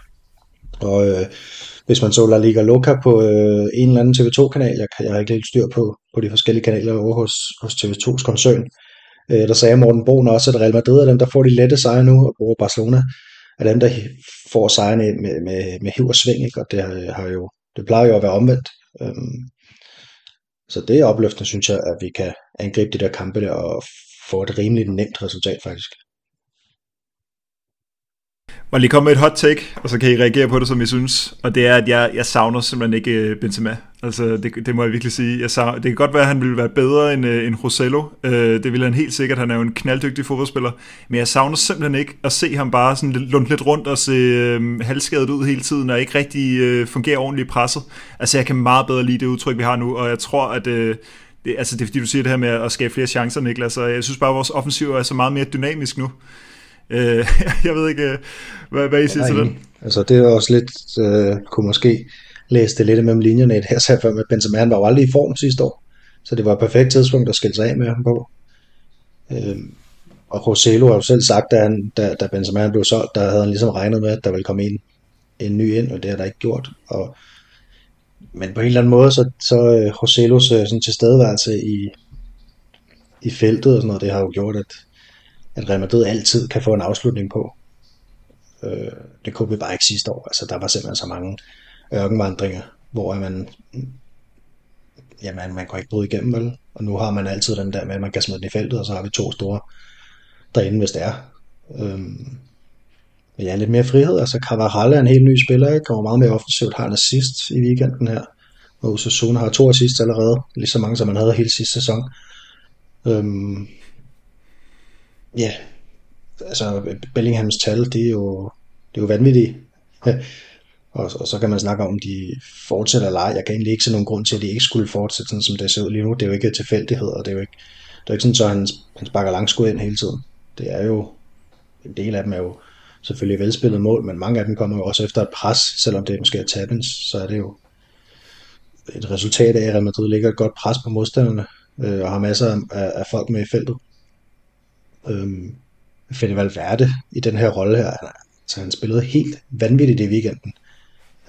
Og øh, hvis man så La Liga Loca på øh, en eller anden TV2-kanal, jeg, jeg har ikke helt styr på, på de forskellige kanaler over hos, hos TV2's koncern, øh, der sagde Morten Broen også, at Real Madrid er dem, der får de lette sejre nu, og bruger Barcelona er dem, der får sejrene med, med, med hiv og sving, ikke? og det, har jo, det plejer jo at være omvendt. Øhm, så det er opløftende, synes jeg, at vi kan angribe de der kampe der og få et rimeligt nemt resultat faktisk må lige komme med et hot take, og så kan I reagere på det, som I synes. Og det er, at jeg, jeg savner simpelthen ikke øh, Benzema. Altså, det, det må jeg virkelig sige. Jeg savner, det kan godt være, at han ville være bedre end, øh, end Rosello. Øh, det ville han helt sikkert. Han er jo en knalddygtig fodboldspiller. Men jeg savner simpelthen ikke at se ham bare sådan lundt lidt rundt og se øh, halvskadet ud hele tiden, og ikke rigtig øh, fungere ordentligt i presset. Altså, jeg kan meget bedre lide det udtryk, vi har nu, og jeg tror, at... Øh, det, altså det er fordi, du siger det her med at skabe flere chancer, Niklas, og jeg synes bare, at vores offensiv er så meget mere dynamisk nu. Øh, jeg ved ikke, øh, hvad, hvad I siger til den. Altså det er også lidt, øh, kunne måske læse det lidt mellem linjerne her, så for med Benzema, han var jo aldrig i form sidste år, så det var et perfekt tidspunkt at skille sig af med ham på. Øh, og Roselo har jo selv sagt, da, han, da, da Benzema blev solgt, der havde han ligesom regnet med, at der ville komme en, en ny ind, og det har der ikke gjort. Og, men på en eller anden måde, så, så uh, Roselos uh, sådan tilstedeværelse i, i feltet og sådan noget, det har jo gjort, at, at Real Madrid altid kan få en afslutning på. Øh, det kunne vi bare ikke sidste år. Altså, der var simpelthen så mange ørkenvandringer, hvor man, jamen, man kunne ikke bryde igennem, vel? Og nu har man altid den der med, at man kan smide den i feltet, og så har vi to store derinde, hvis det er. Øhm, men ja, lidt mere frihed. Altså, Carvajal er en helt ny spiller, ikke? kommer meget mere offensivt, har han assist i weekenden her. Og Osasuna har to assist allerede, lige så mange som man havde hele sidste sæson. Øhm, Ja, altså Bellinghams tal, det er jo, det er jo vanvittigt. og, og så kan man snakke om, de fortsætter eller ej. Jeg kan egentlig ikke se nogen grund til, at de ikke skulle fortsætte sådan, som det ser ud lige nu. Det er jo ikke tilfældighed, og det er jo ikke, det er ikke sådan, at han, han sparker langskud ind hele tiden. Det er jo, en del af dem er jo selvfølgelig velspillet mål, men mange af dem kommer jo også efter et pres, selvom det måske er tabens, så er det jo et resultat af, at Real Madrid ligger et godt pres på modstanderne, øh, og har masser af, af folk med i feltet. Øhm, Fede Valverde i den her rolle her, han er, Så han spillede helt vanvittigt i weekenden.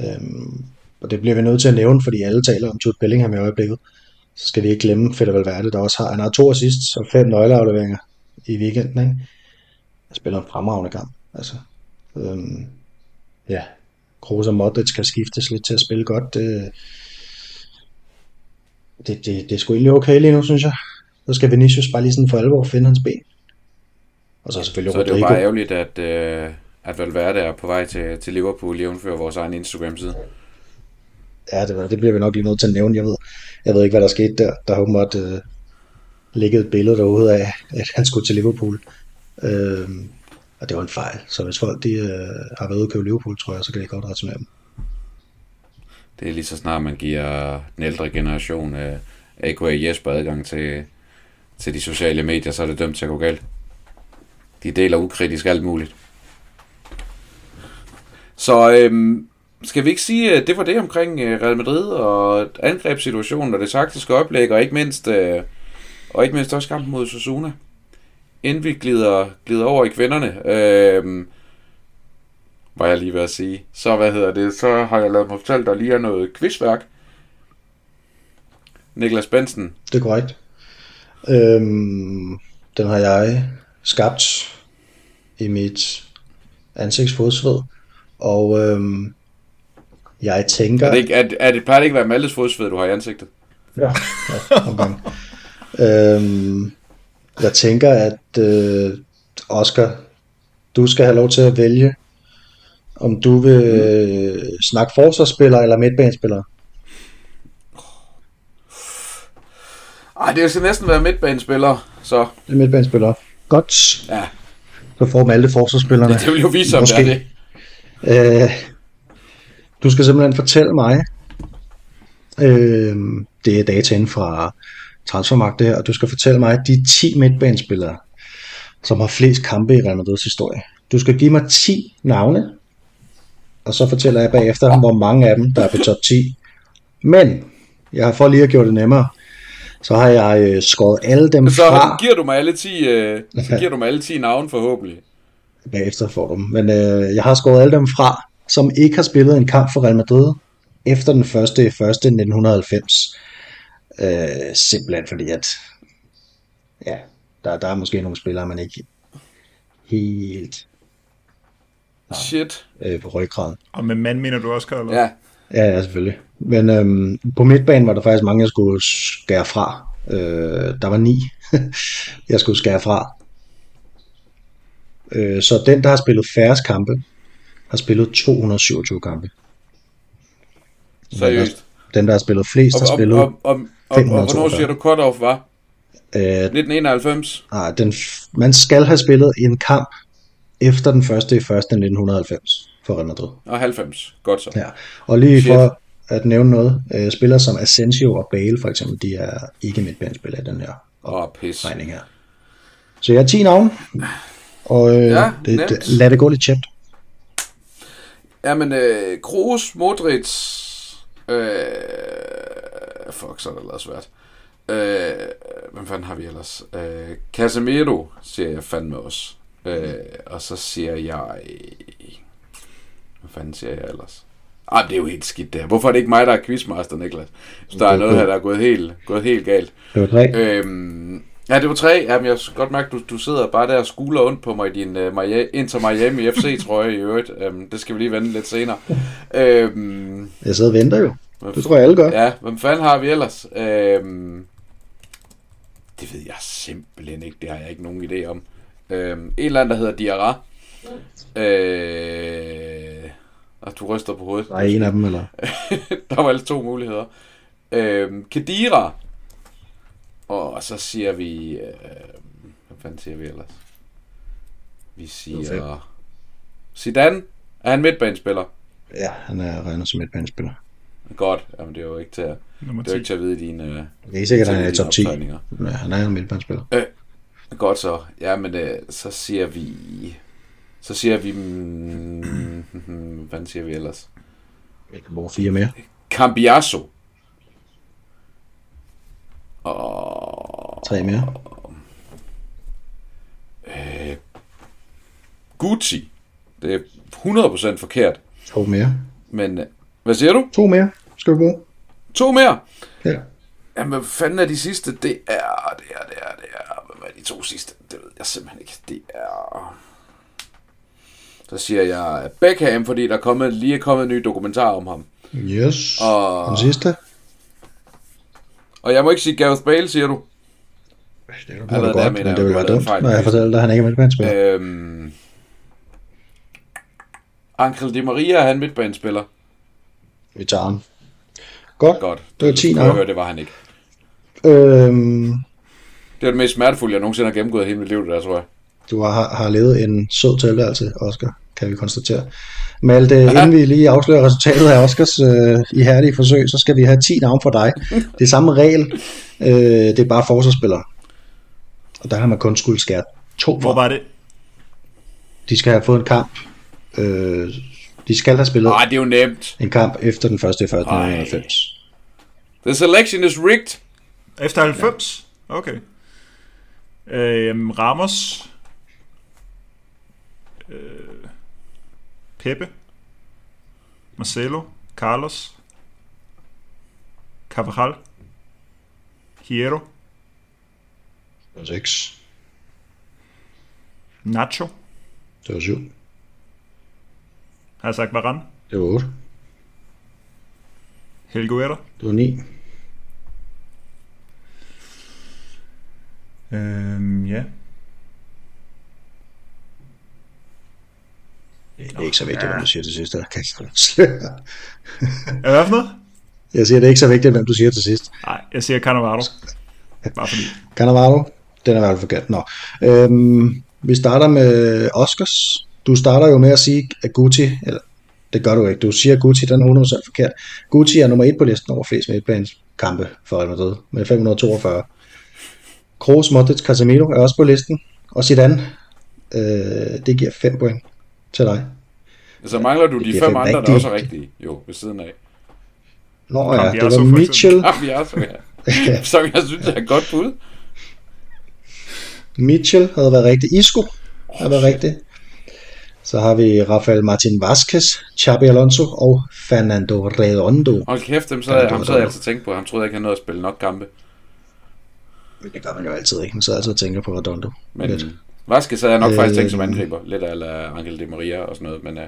Øhm, og det bliver vi nødt til at nævne, fordi alle taler om Jude Bellingham i øjeblikket. Så skal vi ikke glemme Fede Valverde, der også har, han har to assists og fem nøgleafleveringer i weekenden. Ikke? Han spiller en fremragende kamp. Altså, øhm, ja, Kroos og Modric kan skiftes lidt til at spille godt. Det, det, det, det er sgu egentlig okay lige nu, synes jeg. Så skal Vinicius bare lige sådan for alvor finde hans ben. Og så selvfølgelig Så er det jo bare ærgerligt, at, øh, at Valverde er på vej til, til Liverpool, jævnfører vores egen Instagram-side. Ja, det, det bliver vi nok lige nødt til at nævne. Jeg ved, jeg ved ikke, hvad der skete der. Der har åbenbart øh, ligget et billede derude af, at han skulle til Liverpool. Øh, og det var en fejl. Så hvis folk de, øh, har været ude og købe Liverpool, tror jeg, så kan de godt returnere dem. Det er lige så snart man giver den ældre generation af AKA Jesper adgang til, til de sociale medier, så er det dømt til at gå galt. De deler ukritisk alt muligt. Så øhm, skal vi ikke sige, at det var det omkring øh, Real Madrid og angrebssituationen og det taktiske oplæg, og ikke mindst, øh, og ikke mindst også kampen mod Sosuna, Inden vi glider, glider over i kvinderne, øh, var jeg lige ved at sige. Så hvad hedder det? Så har jeg lavet mig fortælle, der lige er noget quizværk. Niklas Bensen. Det er korrekt. Øhm, den har jeg skabt i mit ansigtsfodsved. Og øhm, jeg tænker... Er det, ikke, er, det- er det, plejer det ikke at være Maltes fodsved, du har i ansigtet? Ja, ja omgang. øhm, jeg tænker, at øh, Oscar, du skal have lov til at vælge, om du vil øh, snakke forsvarsspiller eller midtbanespiller. Ej, det skal næsten være midtbanespiller, så Det er midtbanespiller. Godt. ja, Så får alle forsvarsspillerne. det vil jo vise, om det er det. Øh, du skal simpelthen fortælle mig, øh, det er dataen fra Transfermarkt det her, og du skal fortælle mig de 10 midtbanespillere, som har flest kampe i Real Madrids historie. Du skal give mig 10 navne, og så fortæller jeg bagefter, hvor mange af dem, der er på top 10. Men, jeg har for lige at gjort det nemmere, så har jeg øh, skåret alle dem Så fra. giver du mig alle 10, øh, så giver du mig alle 10 navne forhåbentlig. bagefter får du dem. Men øh, jeg har skåret alle dem fra, som ikke har spillet en kamp for Real Madrid efter den første første 1990. Øh, simpelthen fordi at ja, der, der er måske nogle spillere, man ikke helt Shit. øh, på ryggraden. Og med mand mener du også, Karl? Ja, Ja, ja, selvfølgelig. Men øhm, på midtbanen var der faktisk mange, jeg skulle skære fra. Øh, der var ni, jeg skulle skære fra. Øh, så den, der har spillet færrest kampe, har spillet 227 kampe. seriøst. Den, der har spillet flest, har spillet... og, og, og, og, hvornår 542. siger du cut-off var? Øh, 1991? nej, den, man skal have spillet en kamp efter den første i første 1990 for Real Madrid. Og 90. Godt så. Ja. Og lige Shit. for at nævne noget, øh, spillere som Asensio og Bale for eksempel, de er ikke midtbanespillere i den her oh, pis. regning her. Så jeg har 10 navne, og øh, Ja, det, nemt. lad det gå lidt tjept. Jamen, øh, Kroos, Modric... Øh, fuck, så er det lavet svært. Øh, hvem fanden har vi ellers? Øh, Casemiro, siger jeg fandme også. Øh, og så siger jeg... Hvad fanden siger jeg ellers? Ah, det er jo helt skidt der. Hvorfor er det ikke mig, der er quizmaster, Niklas? Så der er noget her, der er gået helt, gået helt galt. Det var tre. Øhm, ja, det var tre. Jamen, jeg kan godt mærke, du, du sidder bare der og skuler ondt på mig i din uh, Miami, Inter Miami FC-trøje i øvrigt. Um, det skal vi lige vende lidt senere. øhm, Jeg sidder og venter jo. Det tror jeg alle gør. ja, hvem fanden har vi ellers? Øhm, det ved jeg simpelthen ikke. Det har jeg ikke nogen idé om. Øhm, en eller anden, der hedder Diarra. Øh, og du ryster på hovedet. Der er en af dem, eller? der var altså to muligheder. Øhm, Kedira. Og så siger vi... Øh, hvad fanden siger vi ellers? Vi siger... Zidane. Er han midtbanespiller? Ja, han er regnet som midtbanespiller. Godt. Jamen, det er jo ikke til at, det er jo 10. ikke til at vide dine... Øh, Det er sikkert, at han er i top 10. optegninger. Ja, han er en midtbanespiller. Godt så. Ja, men øh, så siger vi... Så siger vi... Mm, hvad fanden siger vi ellers? Jeg kan bruge fire mere. Cambiasso. Og... Tre mere. Øh, Gucci. Det er 100% forkert. To mere. Men øh, hvad siger du? To mere skal vi bruge. To mere? Ja. Jamen, hvad fanden er de sidste? Det er, det er, det er, det er. Hvad er de to sidste? Det ved jeg simpelthen ikke. Det er... Så siger jeg Beckham, fordi der er kommet, lige er kommet en ny dokumentar om ham. Yes. Og- Den sidste. Og jeg må ikke sige Gareth Bale, siger du? Det er der godt, mener men det vil du har være dumt, når jeg fortæller dig, at han ikke er midtbanespiller. Øhm... Angel Di Maria er han midtbanespiller. Vi tager ham. Godt. Godt. Det var 10 kunne jeg høre, det var han ikke. Øhm, Det var det mest smertefulde, jeg nogensinde har gennemgået hele mit liv, det der, tror jeg. Du har, har levet en sød tilværelse, Oscar, kan vi konstatere. Malte, inden vi lige afslører resultatet af Oscars øh, ihærdige forsøg, så skal vi have 10 navne for dig. Det er samme regel, øh, det er bare forsvarsspillere. Og der har man kun skulle skære to Hvor fra. var det? De skal have fået en kamp. Øh, de skal have spillet Nej, det er jo nemt. en kamp efter den første i første Ej. 1990. The selection is rigged. Efter 90? Okay. Øhm, Ramos. Øh, Pepe. Marcelo. Carlos. Carvajal. Hierro. Det var 6. Nacho. Det var 7. Har jeg sagt Varane? Det var 8. Helguera. Det var 9. Øhm, ja. Det er ikke så vigtigt, hvem du siger til sidst. Jeg kan. Er hvad for noget? Jeg siger, det er ikke så vigtigt, hvem du siger til sidst. Nej, jeg siger Cannavaro. Bare fordi. Cannavaro, den er i hvert fald forkert. Nå. Øhm, vi starter med Oscars. Du starter jo med at sige, at Gucci, eller det gør du ikke, du siger, Gucci den er 100% forkert. Gucci er nummer 1 på listen over flest midtbaneskampe for Real Madrid, med 542. Kroos, Modric, Casemiro er også på listen, og Zidane, øh, det giver 5 point til dig. Så mangler du de giver fem andre, der rigtige. også er rigtige. Jo, ved siden af. Nå ja, det var Mitchell, vi så, ja. Som jeg synes er et godt bud. Mitchell havde været rigtig. Isco havde været rigtig. Så har vi Rafael Martin Vasquez, Xabi Alonso og Fernando Redondo. Hold kæft, dem så, det ham så havde jeg altså tænkt på. Ham troede jeg ikke, han nåede at spille nok kampe. Men det gør man jo altid ikke. Man sidder altid og tænker på Redondo. Men Lidt. Vasquez havde jeg nok faktisk tænkt som Øh. angriber. Lidt af Angel Di Maria og sådan noget. Men uh,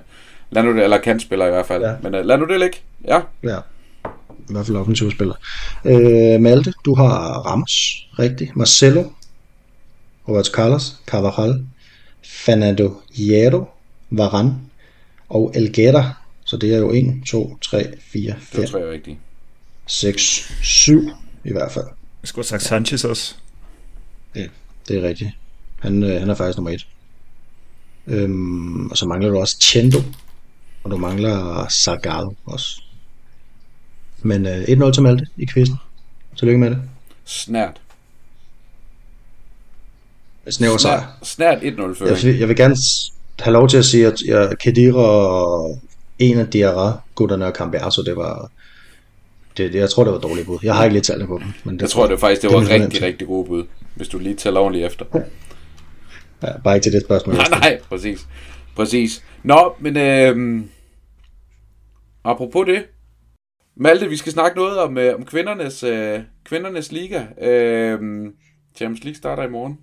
lad nu det, eller kantspiller i hvert fald. Ja. Men uh, lad nu det ligge. Ja. Ja. I hvert fald offensiv spiller. Øh, Malte, du har Ramos, rigtigt. Marcelo, Roberto Carlos, Carvajal, Fernando Hierro, Varane og Elguera. Så det er jo 1, 2, 3, 4, Det 5, tror jeg er rigtigt. 6, 7 i hvert fald. Jeg skulle have sagt Sanchez også. Det er rigtigt. Han, øh, han er faktisk nummer et. Øhm, og så mangler du også Chendo. Og du mangler Salgado også. Men øh, 1-0 til Malte i quizzen. Tillykke med det. Snært. Snæver sejr. Snært 1-0 føring. Jeg, vil- jeg vil gerne have lov til at sige, at jeg, Kedira og en af Diarra, gutterne og Cambiaso, det var... Det, det, jeg tror, det var dårligt bud. Jeg har ikke lidt tallene på dem. Men det, Jeg tror, det faktisk det det var min rigtig, rigtig gode bud. Hvis du lige tæller ordentligt efter. Ja, bare ikke til det spørgsmål. Nej, nej, præcis. Præcis. Nå, men øh, apropos det. Malte, vi skal snakke noget om, øh, om kvindernes, øh, kvindernes liga. Øh, Champions League starter i morgen.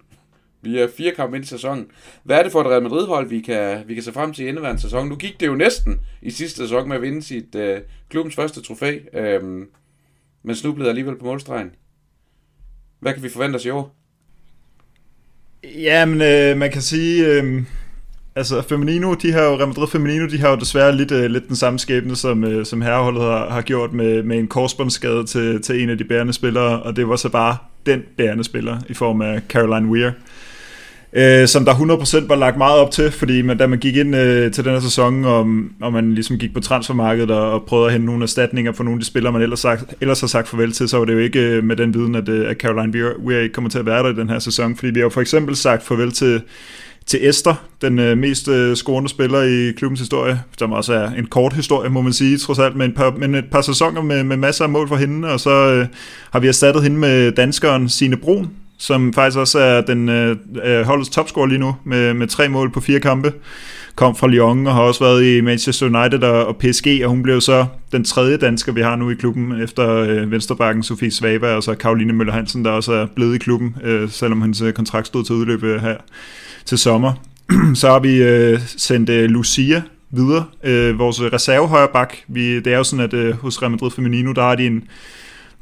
Vi er fire kampe ind i sæsonen. Hvad er det for et Real Madrid-hold, vi kan, vi kan se frem til i indeværende sæson? Nu gik det jo næsten i sidste sæson med at vinde sit øh, klubbens første trofæ, øh, men snublede alligevel på målstregen. Hvad kan vi forvente os i år? Ja, men øh, man kan sige, øh, altså Feminino, de har jo, Real Madrid Feminino, de har jo desværre lidt, øh, lidt den samme skæbne, som, øh, som herreholdet har, har gjort med, med en korsbåndsskade til, til en af de bærende spillere, og det var så bare den bærende spiller i form af Caroline Weir. Øh, som der 100% var lagt meget op til, fordi man, da man gik ind øh, til den her sæson, og, og man ligesom gik på transfermarkedet og, og prøvede at hente nogle erstatninger for nogle af de spillere, man ellers, sagt, ellers har sagt farvel til, så var det jo ikke øh, med den viden, at, øh, at Caroline Weir, Weir ikke kommer til at være der i den her sæson, fordi vi har jo for eksempel sagt farvel til, til Esther, den øh, mest øh, scorende spiller i klubbens historie, som også er en kort historie, må man sige, trods alt, men et par, men et par sæsoner med, med masser af mål for hende, og så øh, har vi erstattet hende med danskeren Sine Brun, som faktisk også er den øh, holdets topscorer lige nu, med, med tre mål på fire kampe. kom fra Lyon og har også været i Manchester United og, og PSG, og hun blev så den tredje dansker, vi har nu i klubben, efter øh, Vensterbakken, Sofie Svaba og så Karoline Møller Hansen, der også er blevet i klubben, øh, selvom hans øh, kontrakt stod til udløb øh, her til sommer. så har vi øh, sendt øh, Lucia videre, øh, vores reserve højreback. Vi, det er jo sådan, at øh, hos Real Madrid Feminino, der har de en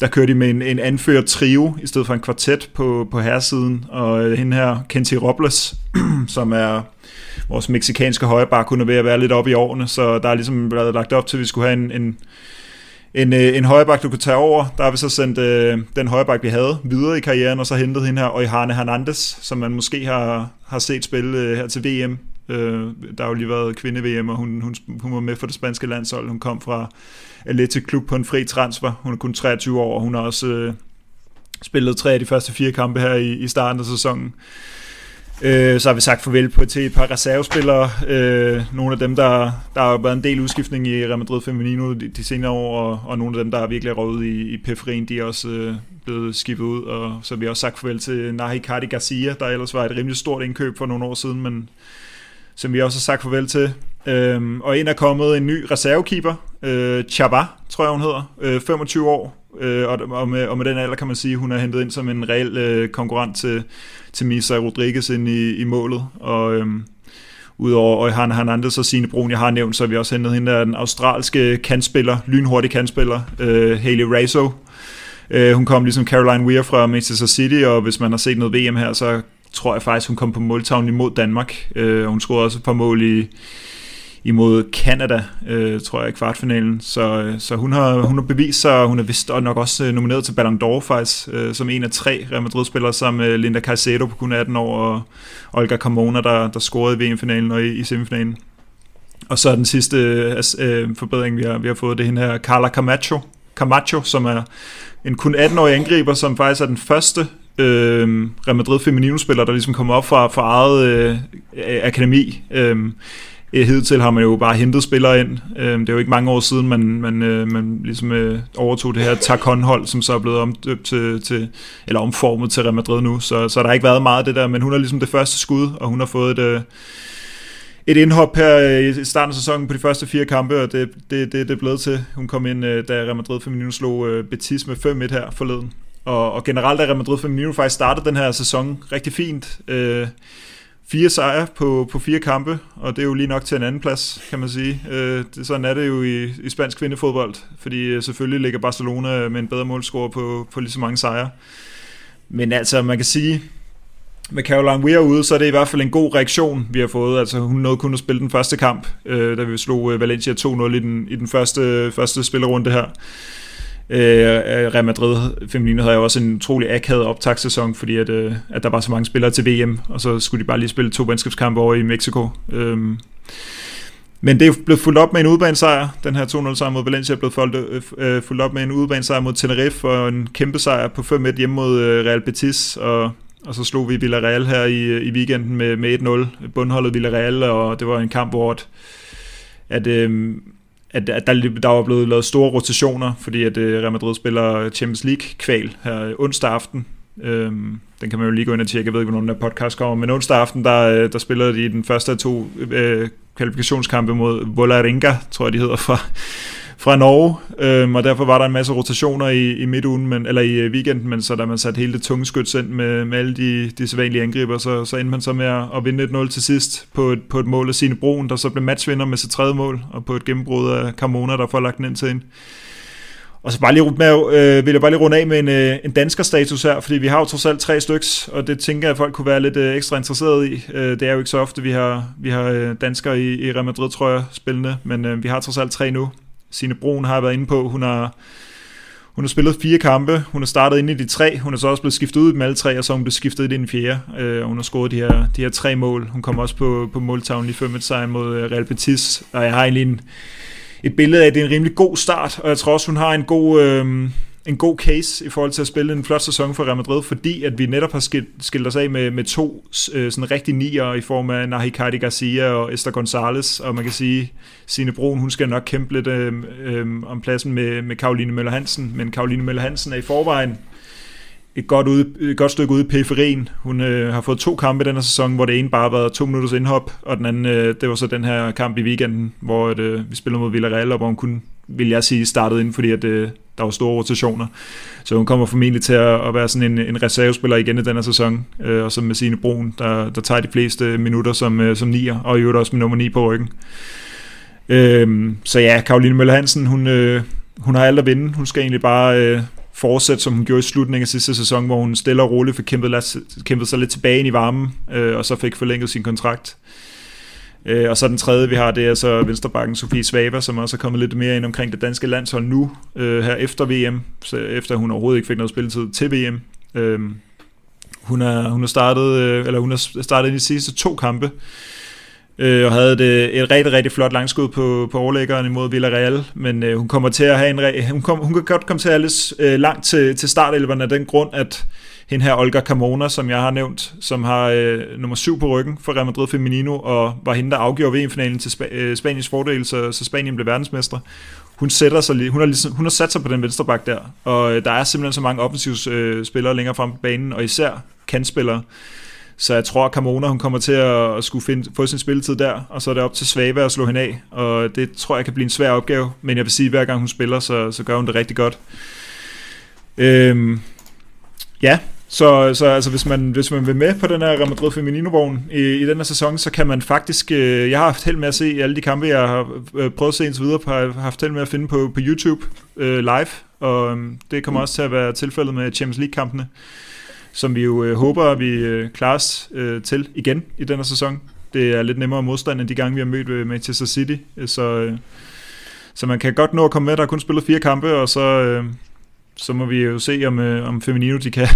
der kører de med en, en anfører trio, i stedet for en kvartet på, på herresiden, og øh, hende her, Kenty Robles, som er vores meksikanske højreback, hun er ved at være lidt op i årene, så der er ligesom blevet lagt op til, at vi skulle have en, en, en, øh, en højreback, du kunne tage over. Der har vi så sendt øh, den højreback, vi havde, videre i karrieren, og så hentet hende her, Oihane Hernandez, som man måske har, har set spille øh, her til VM. Øh, der har jo lige været kvinde-VM, og hun, hun, hun var med for det spanske landshold. Hun kom fra Atletic Klub på en fri transfer. Hun er kun 23 år, og hun har også øh, spillet tre af de første fire kampe her i, i starten af sæsonen. Øh, så har vi sagt farvel på til et par reservespillere. Øh, nogle af dem, der, der har været en del udskiftning i Real Madrid Feminino de, de senere år, og, og nogle af dem, der er virkelig røget i, i periferien, de er også øh, blevet skibet ud. Og så har vi også sagt farvel til Nahi Cardi Garcia, der ellers var et rimelig stort indkøb for nogle år siden, men som vi også har sagt farvel til. Øhm, og ind er kommet en ny reservekeeper, øh, Chaba, tror jeg hun hedder, øh, 25 år, øh, og, og, med, og med den alder kan man sige, hun er hentet ind som en reel øh, konkurrent til, til Misa Rodriguez ind i, i målet, og øhm, udover han Hernandez og Signe Brun, jeg har nævnt, så har vi også hentet hende af den australske kantspiller, lynhurtig kantspiller, øh, Haley Razo. Øh, hun kom ligesom Caroline Weir fra Manchester City, og hvis man har set noget VM her, så tror jeg faktisk, hun kom på måltavlen imod Danmark. Øh, hun scorede også et par mål i, imod Canada, øh, tror jeg, i kvartfinalen. Så, øh, så hun, har, hun har bevist sig, og hun er vist nok også øh, nomineret til Ballon d'Or faktisk, øh, som en af tre Real Madrid-spillere, som Linda Caicedo på kun 18 år, og Olga Carmona, der, der scorede i VM-finalen og i, i semifinalen. Og så den sidste øh, øh, forbedring, vi har, vi har fået, det er hende her, Carla Camacho, Camacho, som er en kun 18-årig angriber, som faktisk er den første øh, Real Madrid Feminino-spiller, der ligesom kommer op fra, fra eget øh, akademi. Øhm, øh, Hidtil har man jo bare hentet spillere ind. Øh, det er jo ikke mange år siden, man, man, øh, man ligesom øh, overtog det her Takon-hold, som så er blevet omdøbt til, til, eller omformet til Real Madrid nu. Så, så der har ikke været meget af det der, men hun er ligesom det første skud, og hun har fået et, øh, et indhop her øh, i starten af sæsonen på de første fire kampe, og det, det, det, det er blevet til. Hun kom ind, øh, da Real Madrid Feminino slog Betis med 5-1 her forleden. Og, og generelt er Real Madrid Feminino faktisk startet den her sæson rigtig fint. Øh, fire sejre på, på fire kampe, og det er jo lige nok til en anden plads, kan man sige. Øh, det, sådan er det jo i, i spansk kvindefodbold, fordi øh, selvfølgelig ligger Barcelona med en bedre målscore på, på lige så mange sejre. Men altså, man kan sige, med Caroline Weir ude, så er det i hvert fald en god reaktion, vi har fået. Altså, hun nåede kun at spille den første kamp, øh, da vi slog øh, Valencia 2-0 i den, i den første, første spillerunde her. Øh, Real Madrid Feminino havde jo også en utrolig akavet optagssæson, fordi at, øh, at der var så mange spillere til VM, og så skulle de bare lige spille to venskabskampe over i Mexico. Øh, men det er blevet fuldt op med en udbanesejr. Den her 2-0 sejr mod Valencia er blevet fuldt, øh, øh fuldt op med en udbanesejr mod Tenerife og en kæmpe sejr på 5-1 hjemme mod øh, Real Betis. Og, og så slog vi Villarreal her i, i weekenden med, med 1-0. Bundholdet Villarreal, og det var en kamp, hvor at, at øh, at, at der, der var blevet lavet store rotationer, fordi at øh, Real Madrid spiller Champions League-kval her onsdag aften. Øhm, den kan man jo lige gå ind og tjekke, jeg ved ikke, hvornår den der podcast kommer, men onsdag aften, der, øh, der spillede de den første af to øh, kvalifikationskampe mod Volaringa, tror jeg, de hedder fra, fra Norge, øhm, og derfor var der en masse rotationer i, i midtugen, men, eller i øh, weekenden, men så da man satte hele det tunge skyts ind med, med alle de, de sædvanlige angriber, så, så endte man så med at, at vinde 1-0 til sidst på et, på et mål af sine Broen, der så blev matchvinder med sit tredje mål, og på et gennembrud af Carmona, der får lagt den ind til en. Og så bare lige med, øh, vil jeg bare lige runde af med en, øh, en dansker status her, fordi vi har jo trods alt tre styks, og det tænker jeg, at folk kunne være lidt øh, ekstra interesseret i. Øh, det er jo ikke så ofte, vi har, vi har øh, danskere i, i Real Madrid, tror jeg, spillende, men øh, vi har trods alt tre nu. Sine Brun har været inde på. Hun har, hun har spillet fire kampe. Hun har startet ind i de tre. Hun er så også blevet skiftet ud med alle tre, og så er hun blevet skiftet i den fjerde. Øh, og hun har scoret de her, de her tre mål. Hun kom også på, på måltavlen i 5 sejr mod øh, Real Betis. Og jeg har egentlig en, et billede af, at det er en rimelig god start. Og jeg tror også, hun har en god... Øh, en god case i forhold til at spille en flot sæson for Real Madrid, fordi at vi netop har skilt, skilt os af med, med to øh, sådan rigtig nier i form af Nahi Cardi Garcia og Esther Gonzalez, og man kan sige, Signe Brun, hun skal nok kæmpe lidt øh, øh, om pladsen med, med Karoline Møller Hansen, men Karoline Møller Hansen er i forvejen et godt, ude, et godt stykke ude i periferien. Hun øh, har fået to kampe i denne sæson, hvor det ene bare har været to minutters indhop, og den anden, øh, det var så den her kamp i weekenden, hvor et, øh, vi spillede mod Villarreal, og hvor hun kun, vil jeg sige, startede ind, fordi at, øh, der var store rotationer. Så hun kommer formentlig til at, at være sådan en, en reservespiller igen i denne sæson, øh, og så med sine Brun, der, der tager de fleste minutter som, øh, som nier, og i øvrigt også med nummer 9 på ryggen. Øh, så ja, Karoline Møller Hansen, hun, øh, hun har alt at vinde. Hun skal egentlig bare øh, fortsætte, som hun gjorde i slutningen af sidste sæson, hvor hun stille og roligt fik kæmpet, kæmpet sig lidt tilbage ind i varmen, øh, og så fik forlænget sin kontrakt. Øh, Øh, og så den tredje, vi har, det er så venstrebakken Sofie Svaber, som også er kommet lidt mere ind omkring det danske landshold nu, øh, her efter VM, så efter hun overhovedet ikke fik noget spilletid til VM. Øh, hun har hun har startet, øh, eller hun har startet i de sidste to kampe, øh, og havde et, øh, et rigtig, rigtig flot langskud på, på overlæggeren imod Villarreal, men øh, hun kommer til at have en, hun, kom, hun kan godt komme til at have lidt øh, langt til, til startelveren af den grund, at hende her Olga Carmona, som jeg har nævnt, som har øh, nummer 7 på ryggen for Real Madrid Feminino, og var hende, der afgjorde VM-finalen til Sp- øh, Spaniens fordel, så, så Spanien blev verdensmestre. Hun, sætter sig, hun, har ligesom, hun har sat sig på den venstre bak der, og øh, der er simpelthen så mange offensive øh, spillere længere frem på banen, og især kantspillere, så jeg tror, at Carmona hun kommer til at skulle finde, få sin spilletid der, og så er det op til Svave at slå hende af. Og det tror jeg kan blive en svær opgave, men jeg vil sige, at hver gang hun spiller, så, så gør hun det rigtig godt. Øhm, ja, så, så altså, hvis, man, hvis man vil med på den her Real Madrid Feminino-vogn i, i den her sæson, så kan man faktisk... Øh, jeg har haft held med at se alle de kampe, jeg har øh, prøvet at se indtil videre, har haft held med at finde på, på YouTube øh, live, og øh, det kommer også til at være tilfældet med Champions League-kampene som vi jo øh, håber, vi øh, klarer os øh, til igen i denne sæson. Det er lidt nemmere modstand end de gange, vi har mødt øh, Manchester City. Øh, så, øh, så man kan godt nå at komme med. Der er kun spillet fire kampe, og så, øh, så må vi jo se, om, øh, om Feminino de kan,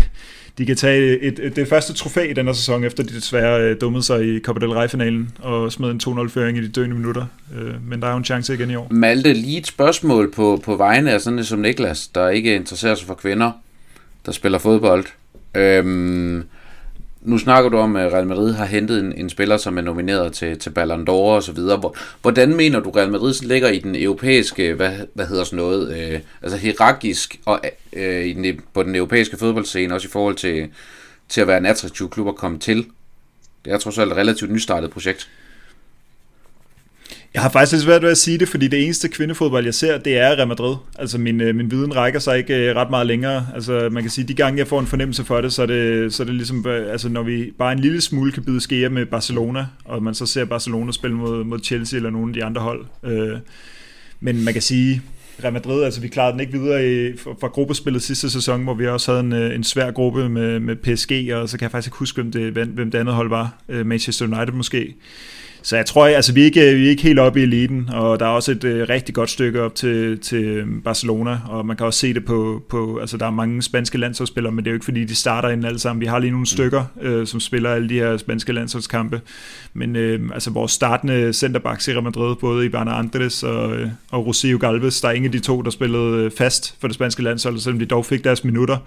de kan tage et, et, det første trofæ i her sæson, efter de desværre øh, dummede sig i Copa del Rey-finalen og smed en 2-0-føring i de døende minutter. Øh, men der er jo en chance igen i år. Malte, lige et spørgsmål på, på vegne af sådan som Niklas, der ikke interesserer sig for kvinder, der spiller fodbold. Øhm, nu snakker du om, at Real Madrid har hentet en, en spiller, som er nomineret til, til Ballon d'Or og så videre. Hvordan mener du, Real Madrid ligger i den europæiske, hvad, hvad hedder sådan noget, øh, altså hierarkisk og, øh, i den, på den europæiske fodboldscene, også i forhold til, til at være en attraktiv klub at komme til? Det er trods alt et relativt nystartet projekt. Jeg har faktisk lidt svært ved at sige det, fordi det eneste kvindefodbold, jeg ser, det er Real Madrid. Altså min, øh, min viden rækker sig ikke øh, ret meget længere. Altså man kan sige, de gange jeg får en fornemmelse for det, så er det, så er det ligesom, øh, altså når vi bare en lille smule kan byde skære med Barcelona, og man så ser Barcelona spille mod, mod Chelsea eller nogle af de andre hold. men man kan sige, Real Madrid, altså vi klarede den ikke videre i, fra gruppespillet sidste sæson, hvor vi også havde en, en svær gruppe med, med PSG, og så kan jeg faktisk ikke huske, hvem det, hvem det andet hold var. Manchester United måske. Så jeg tror, altså, vi, er ikke, vi er ikke helt oppe i eliten, og der er også et øh, rigtig godt stykke op til, til øhm, Barcelona, og man kan også se det på, på, altså der er mange spanske landsholdsspillere, men det er jo ikke fordi, de starter ind alle sammen. Vi har lige nogle stykker, øh, som spiller alle de her spanske landsholdskampe, men øh, altså vores startende centerbacks i Real Madrid, både Ivana Andres og, øh, og Rocio Galvez, der er ingen af de to, der spillede øh, fast for det spanske landshold, selvom de dog fik deres minutter.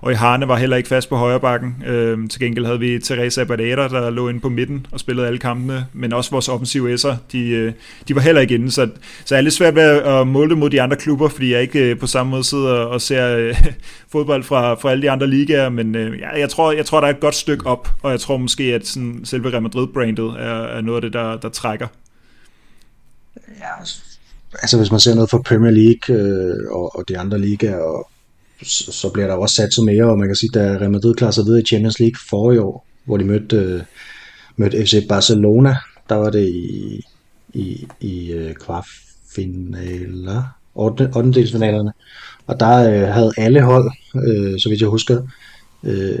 Og i Harne var heller ikke fast på højre bakken. Øh, til gengæld havde vi Teresa Badera, der lå inde på midten og spillede alle kampene, men også vores offensive S'er, de, øh, de var heller ikke inde, så, så jeg er lidt svært ved at måle det mod de andre klubber, fordi jeg ikke øh, på samme måde sidder og ser øh, fodbold fra, fra alle de andre ligaer, men øh, jeg, jeg, tror, jeg tror, der er et godt stykke op, og jeg tror måske, at sådan, selve Real Madrid-brandet er, er noget af det, der, der trækker. Ja, altså hvis man ser noget fra Premier League øh, og, og de andre ligaer, og, så, så bliver der også sat så mere, og man kan sige, da Real Madrid klarer sig videre i Champions League for i år, hvor de mødte, øh, mødte FC Barcelona, der var det i, i, i øh, kvartfinaler, 8. 8. delsfinalerne, og der øh, havde alle hold, øh, så vidt jeg husker, øh,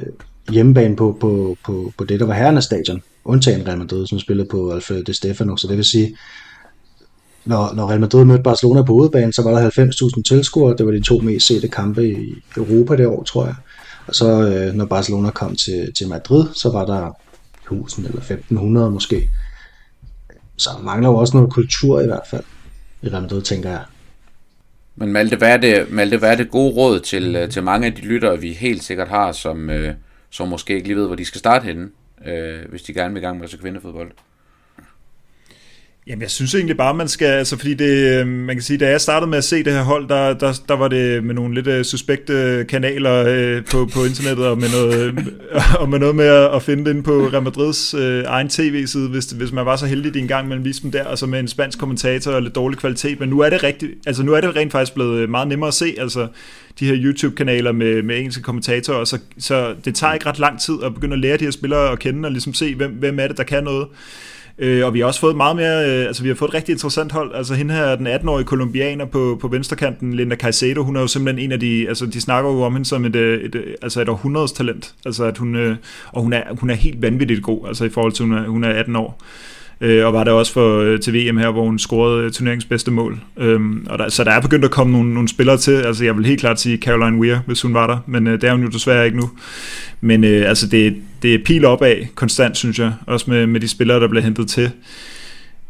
hjemmebane på, på, på, på det, der var herrenes stadion, undtagen Real Madrid, som spillede på Alfredo de Stefano, så det vil sige, når, når Real Madrid mødte Barcelona på udebane, så var der 90.000 tilskuere, det var de to mest sete kampe i Europa det år, tror jeg. Og så øh, når Barcelona kom til, til Madrid, så var der 1000 eller 1500 måske. Så mangler jo også noget kultur i hvert fald i Real tænker jeg. Men Malte, hvad er det, Malte, hvad er det gode råd til, øh, til mange af de lyttere, vi helt sikkert har, som, øh, som måske ikke lige ved, hvor de skal starte henne, øh, hvis de gerne vil i gang med at se kvindefodbold? Jamen, jeg synes egentlig bare, man skal, altså fordi det, øh, man kan sige, da jeg startede med at se det her hold, der, der, der var det med nogle lidt uh, suspekte kanaler uh, på, på internettet, og med noget, og med, noget med at, at finde det inde på Real Madrids uh, egen tv-side, hvis, hvis man var så heldig, at de engang mellem vise dem der, og så med en spansk kommentator og lidt dårlig kvalitet, men nu er det rigtig, altså nu er det rent faktisk blevet meget nemmere at se, altså de her YouTube-kanaler med, med engelske kommentatorer, så, så det tager ikke ret lang tid at begynde at lære de her spillere at kende, og ligesom se, hvem, hvem er det, der kan noget. Øh, og vi har også fået meget mere, øh, altså vi har fået et rigtig interessant hold. Altså hende her, den 18-årige kolumbianer på, på venstrekanten, Linda Caicedo, hun er jo simpelthen en af de, altså de snakker jo om hende som et, øh, et, et altså et århundredes talent. Altså at hun, øh, og hun er, hun er helt vanvittigt god, altså i forhold til, hun er, hun er 18 år øh, og var det også for øh, til VM her, hvor hun scorede øh, turneringens bedste mål. Øhm, og der, så der er begyndt at komme nogle, nogle spillere til, altså jeg vil helt klart sige Caroline Weir, hvis hun var der, men øh, det er hun jo desværre ikke nu. Men øh, altså det, det er pil opad konstant, synes jeg, også med, med de spillere, der bliver hentet til.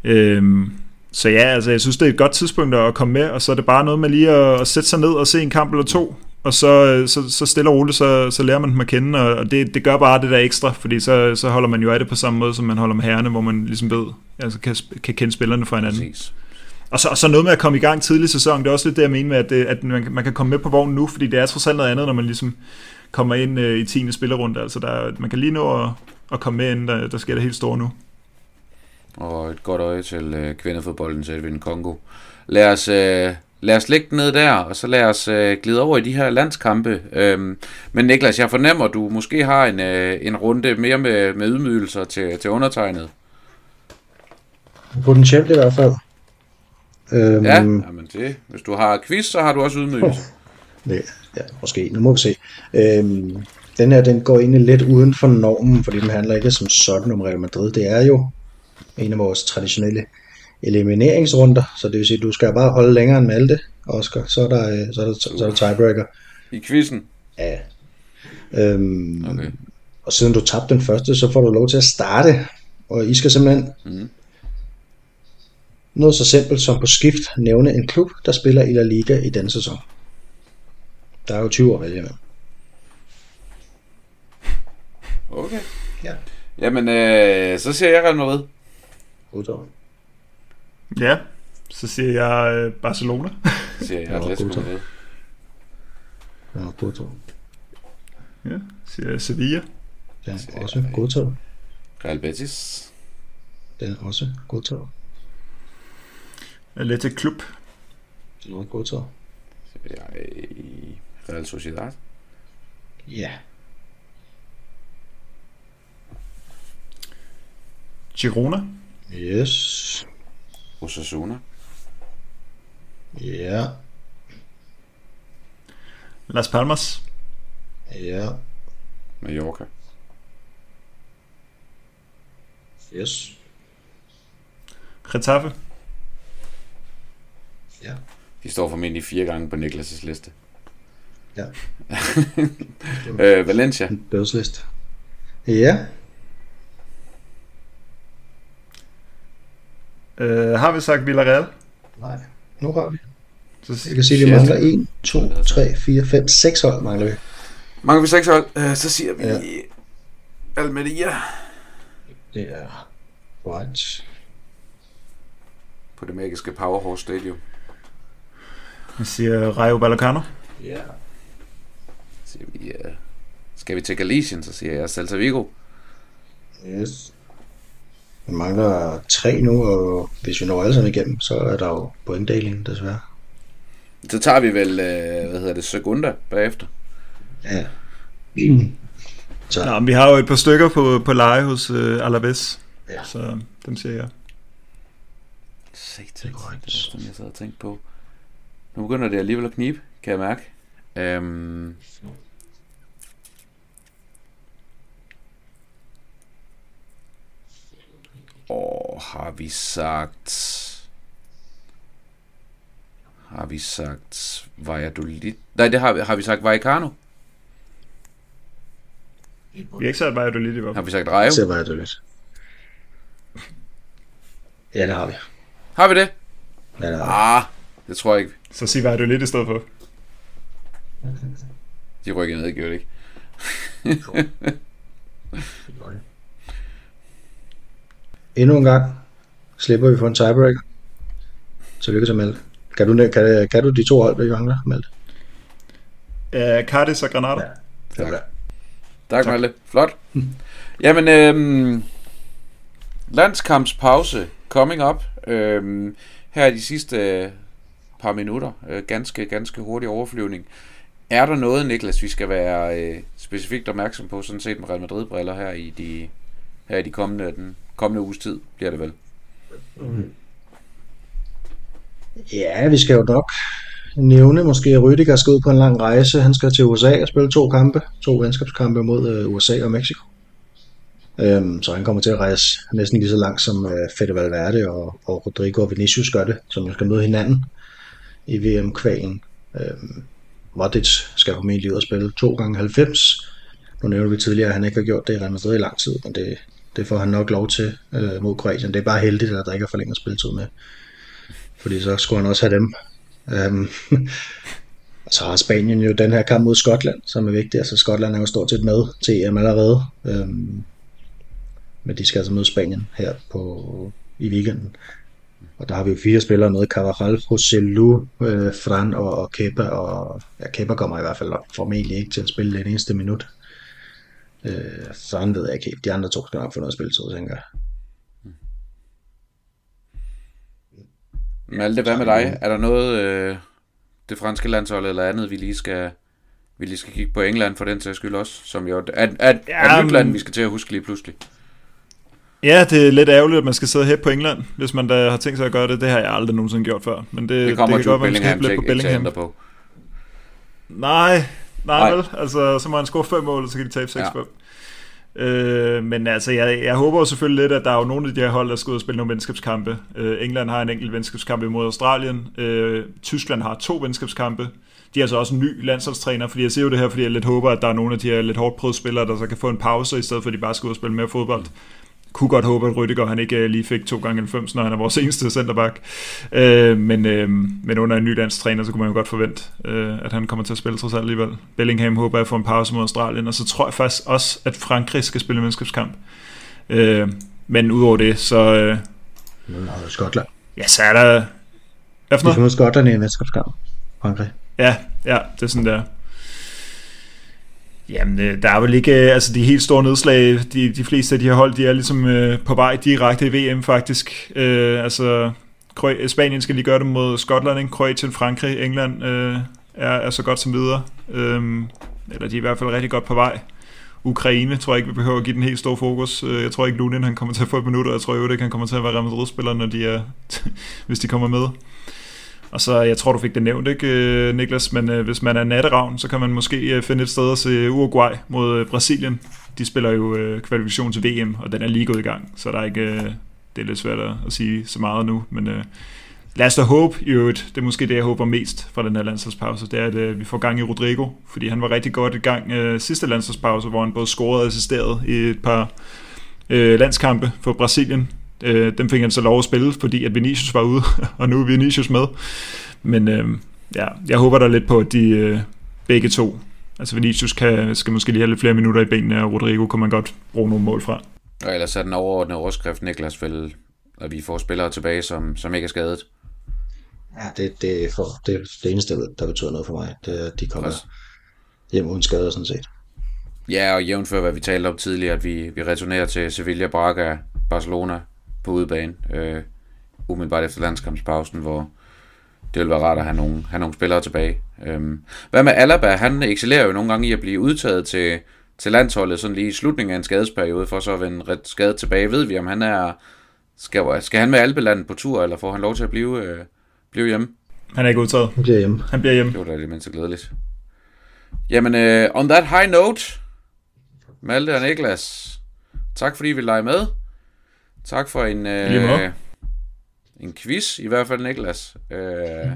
Øhm, så ja, altså jeg synes, det er et godt tidspunkt at komme med, og så er det bare noget med lige at, at sætte sig ned og se en kamp eller to, og så, øh, så, så stille og roligt, så, så lærer man dem at kende, og det, det gør bare det der ekstra, fordi så, så holder man jo af det på samme måde, som man holder med herrene, hvor man ligesom ved, altså kan, kan kende spillerne fra hinanden. Præcis. Og så, og så noget med at komme i gang tidlig i sæsonen, det er også lidt det, jeg mener med, at, det, at man, man kan komme med på vognen nu, fordi det er trods alt noget andet, når man ligesom kommer ind øh, i 10. spillerunde. Altså der, man kan lige nå at, at komme med, inden der, der sker det helt store nu. Og et godt øje til øh, kvindefodbolden til Edwin Kongo. Lad os, øh, lad os lægge den ned der, og så lad os øh, glide over i de her landskampe. Øhm, men Niklas, jeg fornemmer, at du måske har en, øh, en runde mere med, med ydmygelser til, til undertegnet. Potentielt i hvert fald. Øhm, ja, men det. Hvis du har quiz, så har du også ydmygelse. Det, ja, måske. Nu må vi se. Øhm, den her, den går egentlig lidt uden for normen, fordi den handler ikke som sådan om Real Madrid. Det er jo en af vores traditionelle elimineringsrunder, så det vil sige, at du skal bare holde længere end Malte, Oscar. Så er der, øh, så er der, så er der tiebreaker. I quizzen? Ja. Øhm, okay. Og siden du tabte den første, så får du lov til at starte, og I skal simpelthen mm. noget så simpelt som på skift nævne en klub, der spiller i La Liga i denne sæson. Der er jo 20 år vælge med. Okay. Ja. Jamen, øh, så siger jeg Real Madrid. Udtår. Ja, så siger jeg øh, Barcelona. siger jeg Atletico Madrid. Ja, Porto. Ja, siger jeg Sevilla. Ja, også godtaget. Real Betis. Den er også godtaget. Atletic Klub. Den er også godtaget. Jeg Real Sociedad. Ja. Girona. Yes. Osasuna. Ja. Las Palmas. Ja. Mallorca. Yes. Getafe. Ja. De står formentlig fire gange på Niklas' liste. Ja. øh, Valencia. Dødsliste. Ja. Øh, har vi sagt Villarreal? Nej, nu har vi. Så jeg kan sige, at vi mangler 1, 2, 3, 4, 5, 6 hold mangler vi. Mangler vi 6 hold? Uh, så siger vi ja. Almeria. Det er right. På det magiske Powerhouse Stadium. Jeg siger Rayo Vallecano. Ja. Så siger vi, uh, skal vi til Galicien, så siger jeg Celta Vigo. Yes. Vi mangler tre nu, og hvis vi når alle sammen igennem, så er der jo pointdeling, desværre. Så tager vi vel, øh, hvad hedder det, Segunda bagefter. Ja. Så. Nå, vi har jo et par stykker på, på leje hos uh, Alaves, ja. så dem siger jeg. Satan, det er korrekt. som jeg sad og tænkte på. Nu begynder det alligevel at knibe, kan jeg mærke. Øhm, Og har vi sagt... Har vi sagt Valladolid? Nej, det har vi, har vi sagt Vallecano. Vi har ikke sagt Valladolid i hvert fald. Har vi sagt Rayo? Det Valladolid. Ja, det har vi. Har vi det? Ja, det har vi. Ah, det tror jeg ikke. Så sig Valladolid i stedet for. De rykker ned, gjorde det ikke? endnu en gang slipper vi for en tiebreaker. Tillykke til Malte. Kan du, kan, kan du de to hold, vi mangler, Malte? Uh, Cardis og Granada. Ja. Tak. Tak, tak Malte. Flot. Jamen, øhm, landskampspause coming up. Øhm, her er de sidste øh, par minutter. Øh, ganske, ganske hurtig overflyvning. Er der noget, Niklas, vi skal være øh, specifikt opmærksom på, sådan set med Real Madrid-briller her i de, her i de kommende, den kommende uges tid, bliver det vel? Mm. Ja, vi skal jo nok nævne måske, at Rüdiger skal ud på en lang rejse. Han skal til USA og spille to kampe, to venskabskampe mod øh, USA og Mexico. Øhm, så han kommer til at rejse næsten lige så langt som øh, Fede Valverde og, og Rodrigo og Vinicius gør det, som skal møde hinanden i VM-kvalen. Øhm, Modric skal formentlig ud og spille to gange 90. Nu nævnte vi tidligere, at han ikke har gjort det i Real Madrid i lang tid, men det, det får han nok lov til øh, mod Kroatien. Det er bare heldigt, at der ikke er forlænget spilletid med. Fordi så skulle han også have dem. Øhm, og så har Spanien jo den her kamp mod Skotland, som er vigtig. Altså Skotland er jo stort set med til EM allerede. Øhm, men de skal altså møde Spanien her på, i weekenden. Og der har vi jo fire spillere med, Carvajal, Joselu, øh, Fran og, og Kepa, og ja, Kepa kommer i hvert fald formentlig ikke til at spille det eneste minut. Øh, Fran ved jeg ikke De andre to skal nok få noget spilletid, tænker jeg. Malte, hvad med dig? Er der noget, øh, det franske landshold eller andet, vi lige skal, vi lige skal kigge på England for den til skyld også, som jo er, er, er, er et nyt land, vi skal til at huske lige pludselig. Ja, det er lidt ærgerligt, at man skal sidde her på England, hvis man da har tænkt sig at gøre det. Det har jeg aldrig nogensinde gjort før. Men det, det kommer det kan godt være, man skal lidt på Bellingham. På. Nej, nej, nej, vel. Altså, så må han score fem mål, så kan de tabe 6-5. Ja. Øh, men altså, jeg, jeg håber jo selvfølgelig lidt, at der er jo nogle af de her hold, der skal ud og spille nogle venskabskampe. Øh, England har en enkelt venskabskamp imod Australien. Øh, Tyskland har to venskabskampe. De er altså også en ny landsholdstræner, fordi jeg ser jo det her, fordi jeg lidt håber, at der er nogle af de her lidt hårdt prøvede spillere, der så kan få en pause, i stedet for at de bare skal ud og spille mere fodbold kunne godt håbe, at Rüdiger han ikke øh, lige fik to gange 90, når han er vores eneste centerback. Øh, men, øh, men under en ny dansk træner, så kunne man jo godt forvente, øh, at han kommer til at spille trods alt alligevel. Bellingham håber jeg får en pause mod Australien, og så tror jeg faktisk også, at Frankrig skal spille menneskabskamp. Øh, men udover det, så... Øh, Skotland. Ja, så er der... Hvad for noget? De får Skotland i en mesterskabskamp. Frankrig. Ja, ja, det er sådan der. Jamen, øh, der er vel ikke, øh, altså de helt store nedslag, de, de fleste af de her hold, de er ligesom øh, på vej direkte i VM faktisk. Øh, altså, øh, Spanien skal lige gøre det mod Skotland, ikke? Kroatien, Frankrig, England øh, er, er så godt som videre. Øh, eller de er i hvert fald rigtig godt på vej. Ukraine tror jeg ikke, vi behøver at give den helt store fokus. Jeg tror ikke, Lunin han kommer til at få et minut, og jeg tror jo ikke, han kommer til at være Real Madrid-spiller, når de er, hvis de kommer med. Og så, jeg tror, du fik det nævnt, ikke, øh, Niklas? Men øh, hvis man er natteravn, så kan man måske øh, finde et sted at se Uruguay mod øh, Brasilien. De spiller jo øh, kvalifikation til VM, og den er lige gået i gang. Så der er ikke, øh, det er lidt svært at sige så meget nu. Men øh, lad os da håbe, i øvrigt, det er måske det, jeg håber mest fra den her landsholdspause, det er, at øh, vi får gang i Rodrigo. Fordi han var rigtig godt i gang øh, sidste landsholdspause, hvor han både scorede og assisterede i et par øh, landskampe for Brasilien Øh, dem fik han så lov at spille, fordi at Vinicius var ude, og nu er Vinicius med. Men øh, ja, jeg håber da lidt på, at de øh, begge to, altså Vinicius kan, skal måske lige have lidt flere minutter i benene, og Rodrigo kan man godt bruge nogle mål fra. Og ellers er den overordnede overskrift, Niklas, vel, at vi får spillere tilbage, som, som ikke er skadet. Ja, det, det, for, det, det eneste, der betyder noget for mig, det er, at de kommer Præcis. hjem uden skader, sådan set. Ja, og jævnfør hvad vi talte om tidligere, at vi, vi returnerer til Sevilla, Braga, Barcelona, på udebane, øh, umiddelbart efter landskampspausen, hvor det vil være rart at have nogle, have nogle spillere tilbage. Øh, hvad med Alaba? Han excellerer jo nogle gange i at blive udtaget til, til landsholdet, sådan lige i slutningen af en skadesperiode, for så at vende ret skadet tilbage. Ved vi, om han er... Skal, skal han med Alpelandet på tur, eller får han lov til at blive, øh, blive hjemme? Han er ikke udtaget. Han bliver hjemme. Han bliver hjemme. Det var da det mindst glædeligt. Jamen, øh, on that high note, Malte og Niklas, tak fordi vi leger med. Tak for en, øh, en quiz, i hvert fald Niklas. Øh,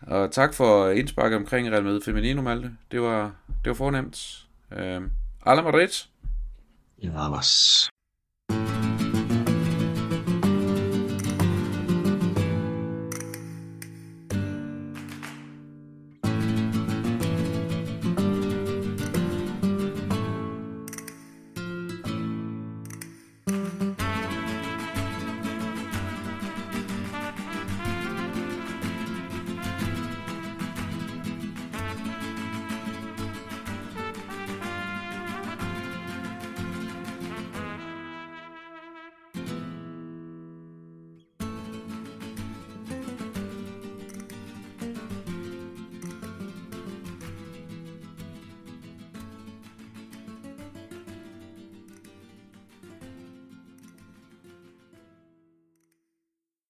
og tak for indspark omkring Real Madrid Feminino, Malte. Det var, det var fornemt. Øh, Alla Madrid. Vamos.